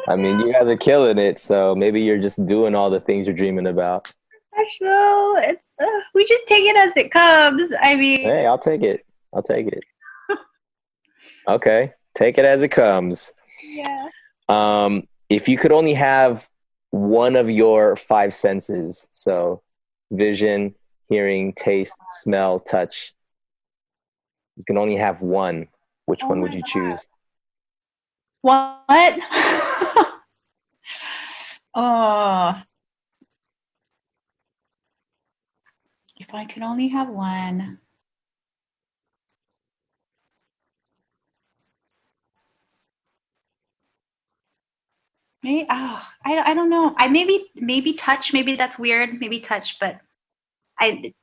I mean, you guys are killing it, so maybe you're just doing all the things you're dreaming about. Special. It's uh, we just take it as it comes. I mean, Hey, I'll take it. I'll take it. Okay, take it as it comes. yeah. Um, if you could only have one of your five senses, so vision, hearing, taste, smell, touch, you can only have one. Which Oh one would you God. choose? What? [LAUGHS] oh. If I could only have one. Maybe, oh, I, I don't know. I maybe maybe touch. Maybe that's weird. Maybe touch, but I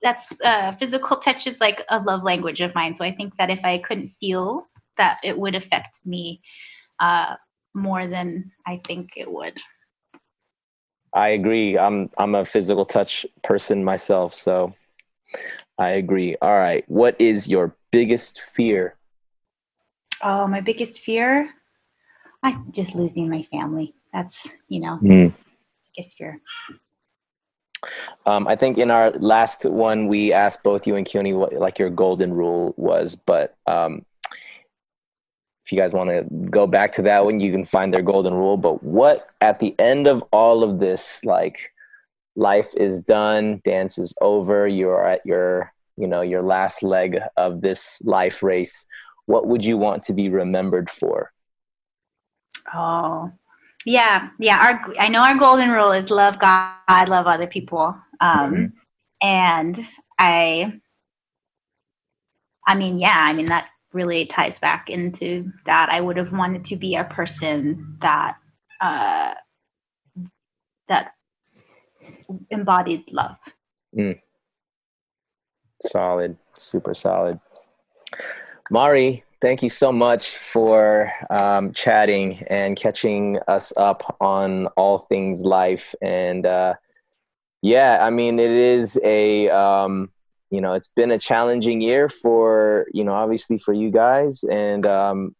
that's uh, physical touch is like a love language of mine. So I think that if I couldn't feel that, it would affect me uh, more than I think it would. I agree. I'm I'm a physical touch person myself, so I agree. All right. What is your biggest fear? Oh, my biggest fear? I just losing my family. That's, you know, mm. biggest fear. Um, I think in our last one, we asked both you and Keone what like your golden rule was, but um, if you guys want to go back to that one, you can find their golden rule. But what at the end of all of this, like life is done, dance is over, you're at your you know your last leg of this life race. What would you want to be remembered for? Oh, yeah, yeah. Our I know our golden rule is love God, love other people, um, mm-hmm. and I. I mean, yeah. I mean that really ties back into that. I would have wanted to be a person that uh, that embodied love. Mm. Solid, super solid. Mari, thank you so much for um, chatting and catching us up on all things life. And uh, yeah, I mean, it is a um, you know it's been a challenging year for you know obviously for you guys and um,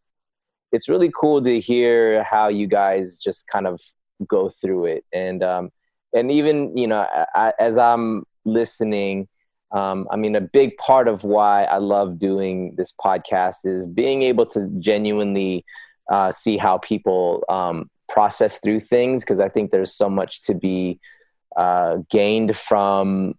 it's really cool to hear how you guys just kind of go through it and um, and even you know I, as i'm listening um, i mean a big part of why i love doing this podcast is being able to genuinely uh, see how people um, process through things because i think there's so much to be uh, gained from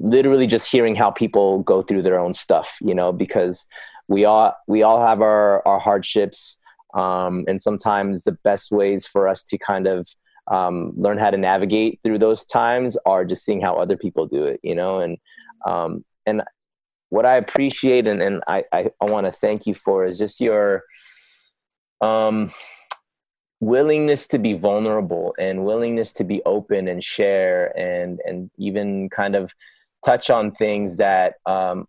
literally just hearing how people go through their own stuff you know because we all we all have our our hardships um, and sometimes the best ways for us to kind of um, learn how to navigate through those times are just seeing how other people do it you know and um, and what i appreciate and, and i i, I want to thank you for is just your um willingness to be vulnerable and willingness to be open and share and and even kind of touch on things that um,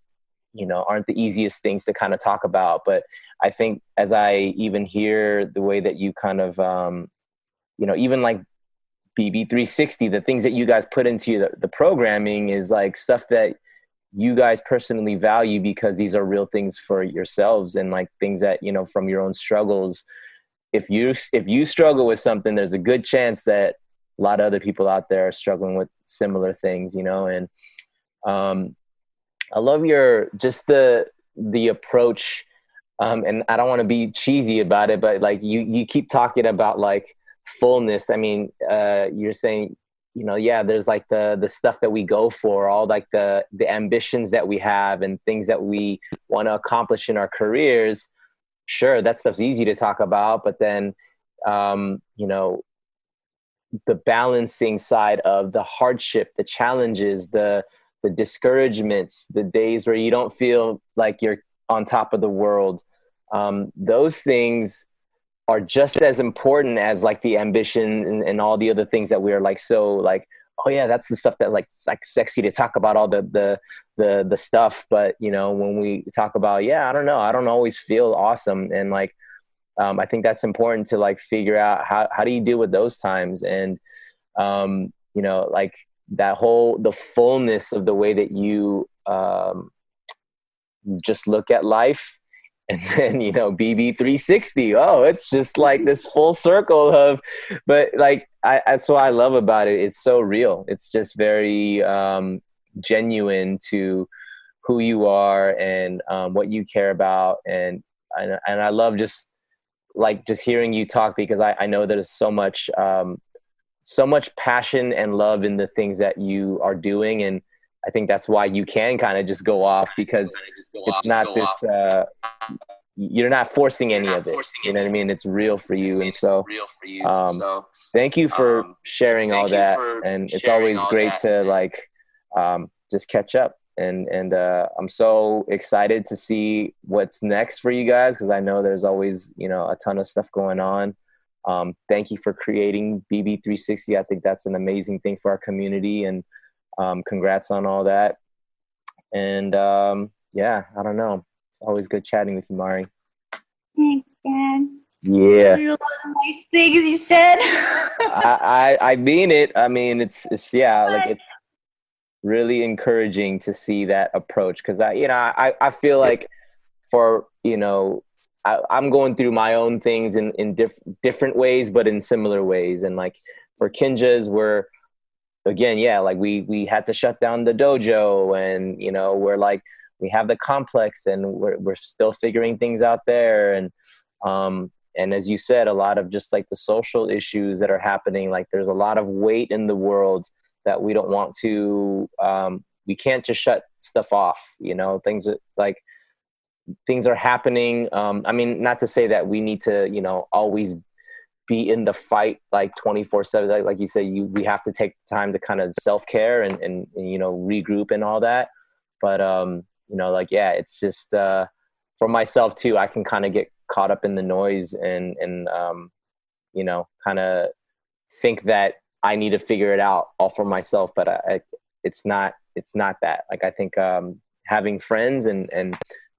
you know aren't the easiest things to kind of talk about. But i think as i even hear the way that you kind of um, you know even like bb360 the things that you guys put into the, the programming is like stuff that you guys personally value because these are real things for yourselves and like things that you know from your own struggles. If you if you struggle with something there's a good chance that a lot of other people out there are struggling with similar things you know and um, I love your just the the approach, um, and I don't want to be cheesy about it, but like you you keep talking about like fullness. I mean, uh, you're saying you know yeah there's like the the stuff that we go for all like the the ambitions that we have and things that we want to accomplish in our careers sure that stuff's easy to talk about but then um you know the balancing side of the hardship the challenges the the discouragements, the days where you don't feel like you're on top of the world, um, those things are just as important as like the ambition and, and all the other things that we are like so like oh yeah that's the stuff that like like sexy to talk about all the the the the stuff. But you know when we talk about yeah i don't know i don't always feel awesome. And like um, i think that's important to like figure out how, how do you deal with those times? And um, you know like that whole the fullness of the way that you um, just look at life and [LAUGHS] then you know bb 360 oh it's just like this full circle of but like I, that's what i love about it. It's so real. It's just very um, genuine to who you are and um, what you care about. And, and and i love just like just hearing you talk because i, I know there's so much um, so much passion and love in the things that you are doing. And i think that's why you can kind of just go off because go it's off, not this uh, you're not forcing you're any not of it you know what i mean it's real for you and so, you. Um, so thank you for um, sharing all that and it's always great to like um, just catch up and and uh, i'm so excited to see what's next for you guys because i know there's always you know a ton of stuff going on um, thank you for creating BB360. I think that's an amazing thing for our community, and um, congrats on all that. And um, yeah, I don't know. It's always good chatting with you, Mari. Thanks, Dan. Yeah. A lot of nice things you said. [LAUGHS] I, I I mean it. I mean it's it's yeah, like it's really encouraging to see that approach because I you know I I feel like for you know I, am going through my own things in in diff- different ways, but in similar ways. And like for Kinjaz we're again, yeah, like we we had to shut down the dojo, and you know we're like we have the complex, and we're we're still figuring things out there, and um and as you said, a lot of just like the social issues that are happening. Like there's a lot of weight in the world that we don't want to. Um, we can't just shut stuff off. You know, things like things are happening. Um, I mean, not to say that we need to, you know, always be in the fight like 24 7 like, like you said you we have to take time to kind of self-care and, and, and you know regroup and all that but um you know like yeah it's just uh for myself too i can kind of get caught up in the noise and and um you know kind of think that i need to figure it out all for myself but I, I, it's not it's not that like i think um having friends and and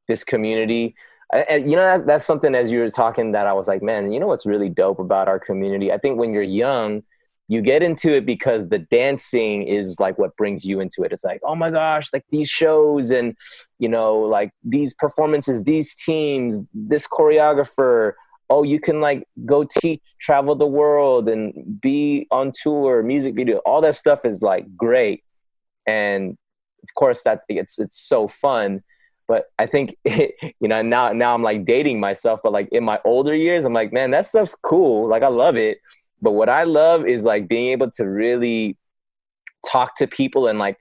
this community. And you know, that, that's something as you were talking that I was like, man, you know what's really dope about our community? I think when you're young, you get into it because the dancing is like what brings you into it. It's like, oh my gosh, like these shows and, you know, like these performances, these teams, this choreographer. Oh, you can like go teach, travel the world and be on tour, music video. All that stuff is like great. And of course that it's it's so fun but I think [LAUGHS] you know now now I'm like dating myself, but like in my older years, I'm like, man, that stuff's cool. Like I love it. But what I love is like being able to really talk to people and like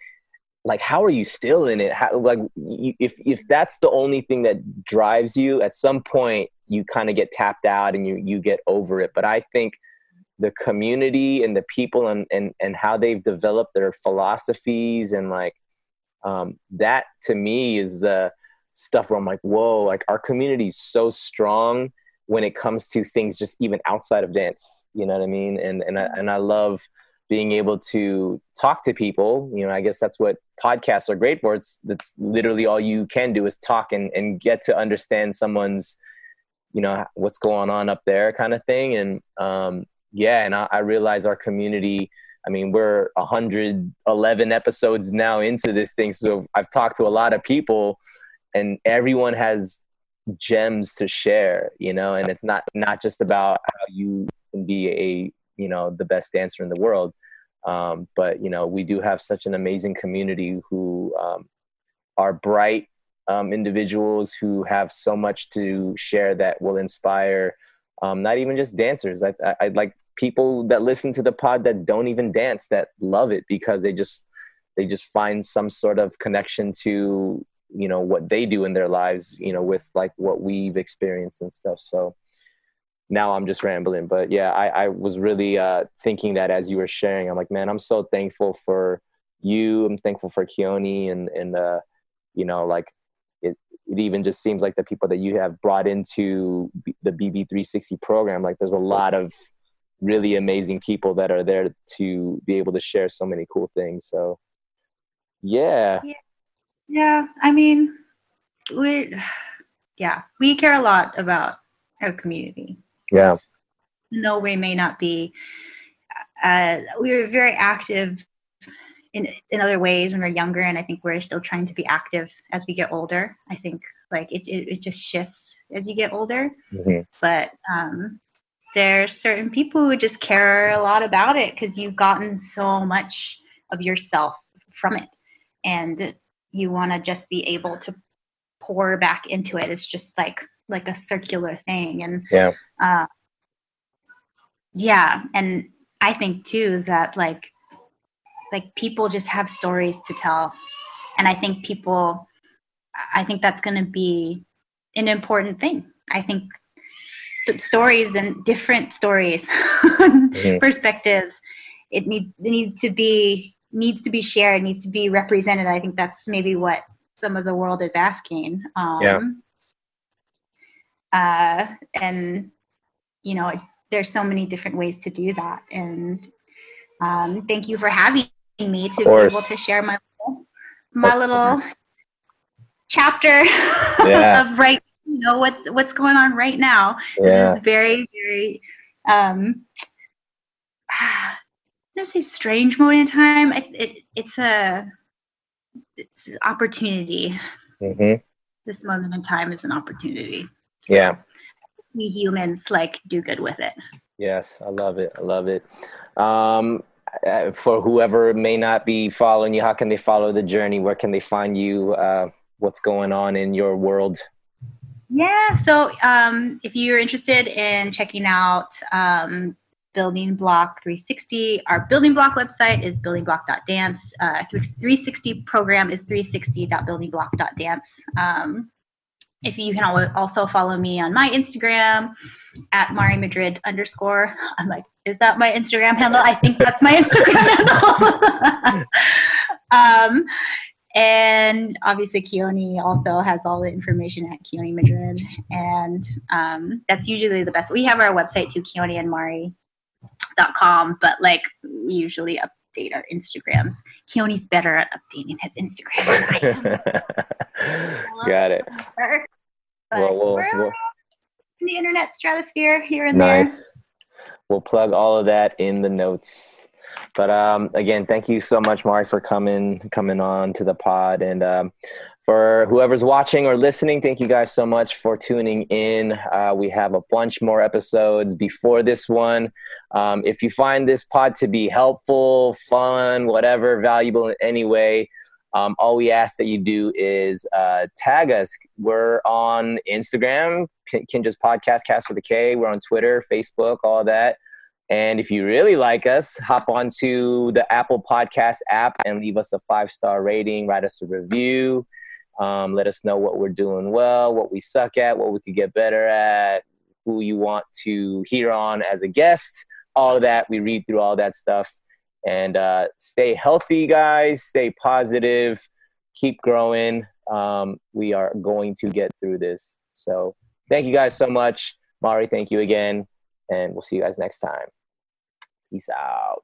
like how are you still in it? How, like if if that's the only thing that drives you, at some point you kind of get tapped out and you you get over it. But I think the community and the people and and and how they've developed their philosophies and like um, that to me is the stuff where I'm like, whoa, like our community is so strong when it comes to things just even outside of dance. You know what I mean? And and I, and I love being able to talk to people. You know, I guess that's what podcasts are great for. It's that's literally all you can do is talk and and get to understand someone's, you know, what's going on up there, kind of thing. And um, yeah, and I, I realize our community I mean, we're 111 episodes now into this thing. So I've talked to a lot of people and everyone has gems to share, you know, and it's not, not just about how you can be a, you know, the best dancer in the world. Um, but, you know, we do have such an amazing community who um, are bright um, individuals who have so much to share that will inspire um, not even just dancers. I, I, I like people that listen to the pod that don't even dance that love it because they just they just find some sort of connection to you know what they do in their lives you know with like what we've experienced and stuff. So now i'm just rambling but yeah i, I was really uh, thinking that as you were sharing i'm like man i'm so thankful for you. I'm thankful for keone and and uh, you know like it, it even just seems like the people that you have brought into the bb360 program like there's a lot of really amazing people that are there to be able to share so many cool things. So, yeah. Yeah. Yeah. I mean, we, yeah, we care a lot about our community. Yeah. No, we may not be. Uh, we were very active in in other ways when we're younger, and I think we're still trying to be active as we get older. I think like it it, it just shifts as you get older. Mm-hmm. But um, there's certain people who just care a lot about it because you've gotten so much of yourself from it. And you want to just be able to pour back into it. It's just like like a circular thing. And yeah. uh, yeah. And i think too that like like people just have stories to tell. And i think people i think that's going to be an important thing. I think st- stories and different stories [LAUGHS] mm-hmm. perspectives it, need, it needs to be needs to be shared needs to be represented i think that's maybe what some of the world is asking um, yeah. Uh, and you know there's so many different ways to do that and um, thank you for having me to be able to share my my little chapter [LAUGHS] yeah. of right you know what what's going on right now. Yeah. it's very very um i don't say strange moment in time. It, it it's a it's an opportunity. Mm-hmm. this moment in time is an opportunity. Yeah. We humans like do good with it. Yes i love it i love it. Um for whoever may not be following you how can they follow the journey? Where can they find you? Uh, what's going on in your world yeah. So um, if you're interested in checking out um, Building Block 360, our Building Block website is buildingblock.dance. Uh, 360 program is 360.buildingblock.dance. Um, if you can also follow me on my Instagram at Mari Madrid underscore. [LAUGHS] I'm like, is that my Instagram handle? I think that's my Instagram [LAUGHS] handle. [LAUGHS] um, and obviously, Keone also has all the information at Keone Madrid. And um, that's usually the best. We have our website too, keoneandmari.com, but like we usually update our Instagrams. Keone's better at updating his Instagram [LAUGHS] Got it. Well, we'll, we're we'll, in the internet stratosphere here and nice. there. We'll plug all of that in the notes. But um, again, thank you so much, Mari, for coming coming on to the pod. And um, for whoever's watching or listening, thank you guys so much for tuning in. Uh, we have a bunch more episodes before this one. Um, if you find this pod to be helpful, fun, whatever, valuable in any way, um, all we ask that you do is uh, tag us. We're on Instagram, Kinjaz Podcast, Cast with a K. We're on Twitter, Facebook, all that. And if you really like us, hop onto the Apple Podcast app and leave us a five star rating, write us a review. Um, let us know what we're doing well, what we suck at, what we could get better at, who you want to hear on as a guest. All of that. We read through all that stuff. And uh, stay healthy, guys. Stay positive. Keep growing. Um, we are going to get through this. So thank you guys so much. Mari, thank you again and we'll see you guys next time. Peace out.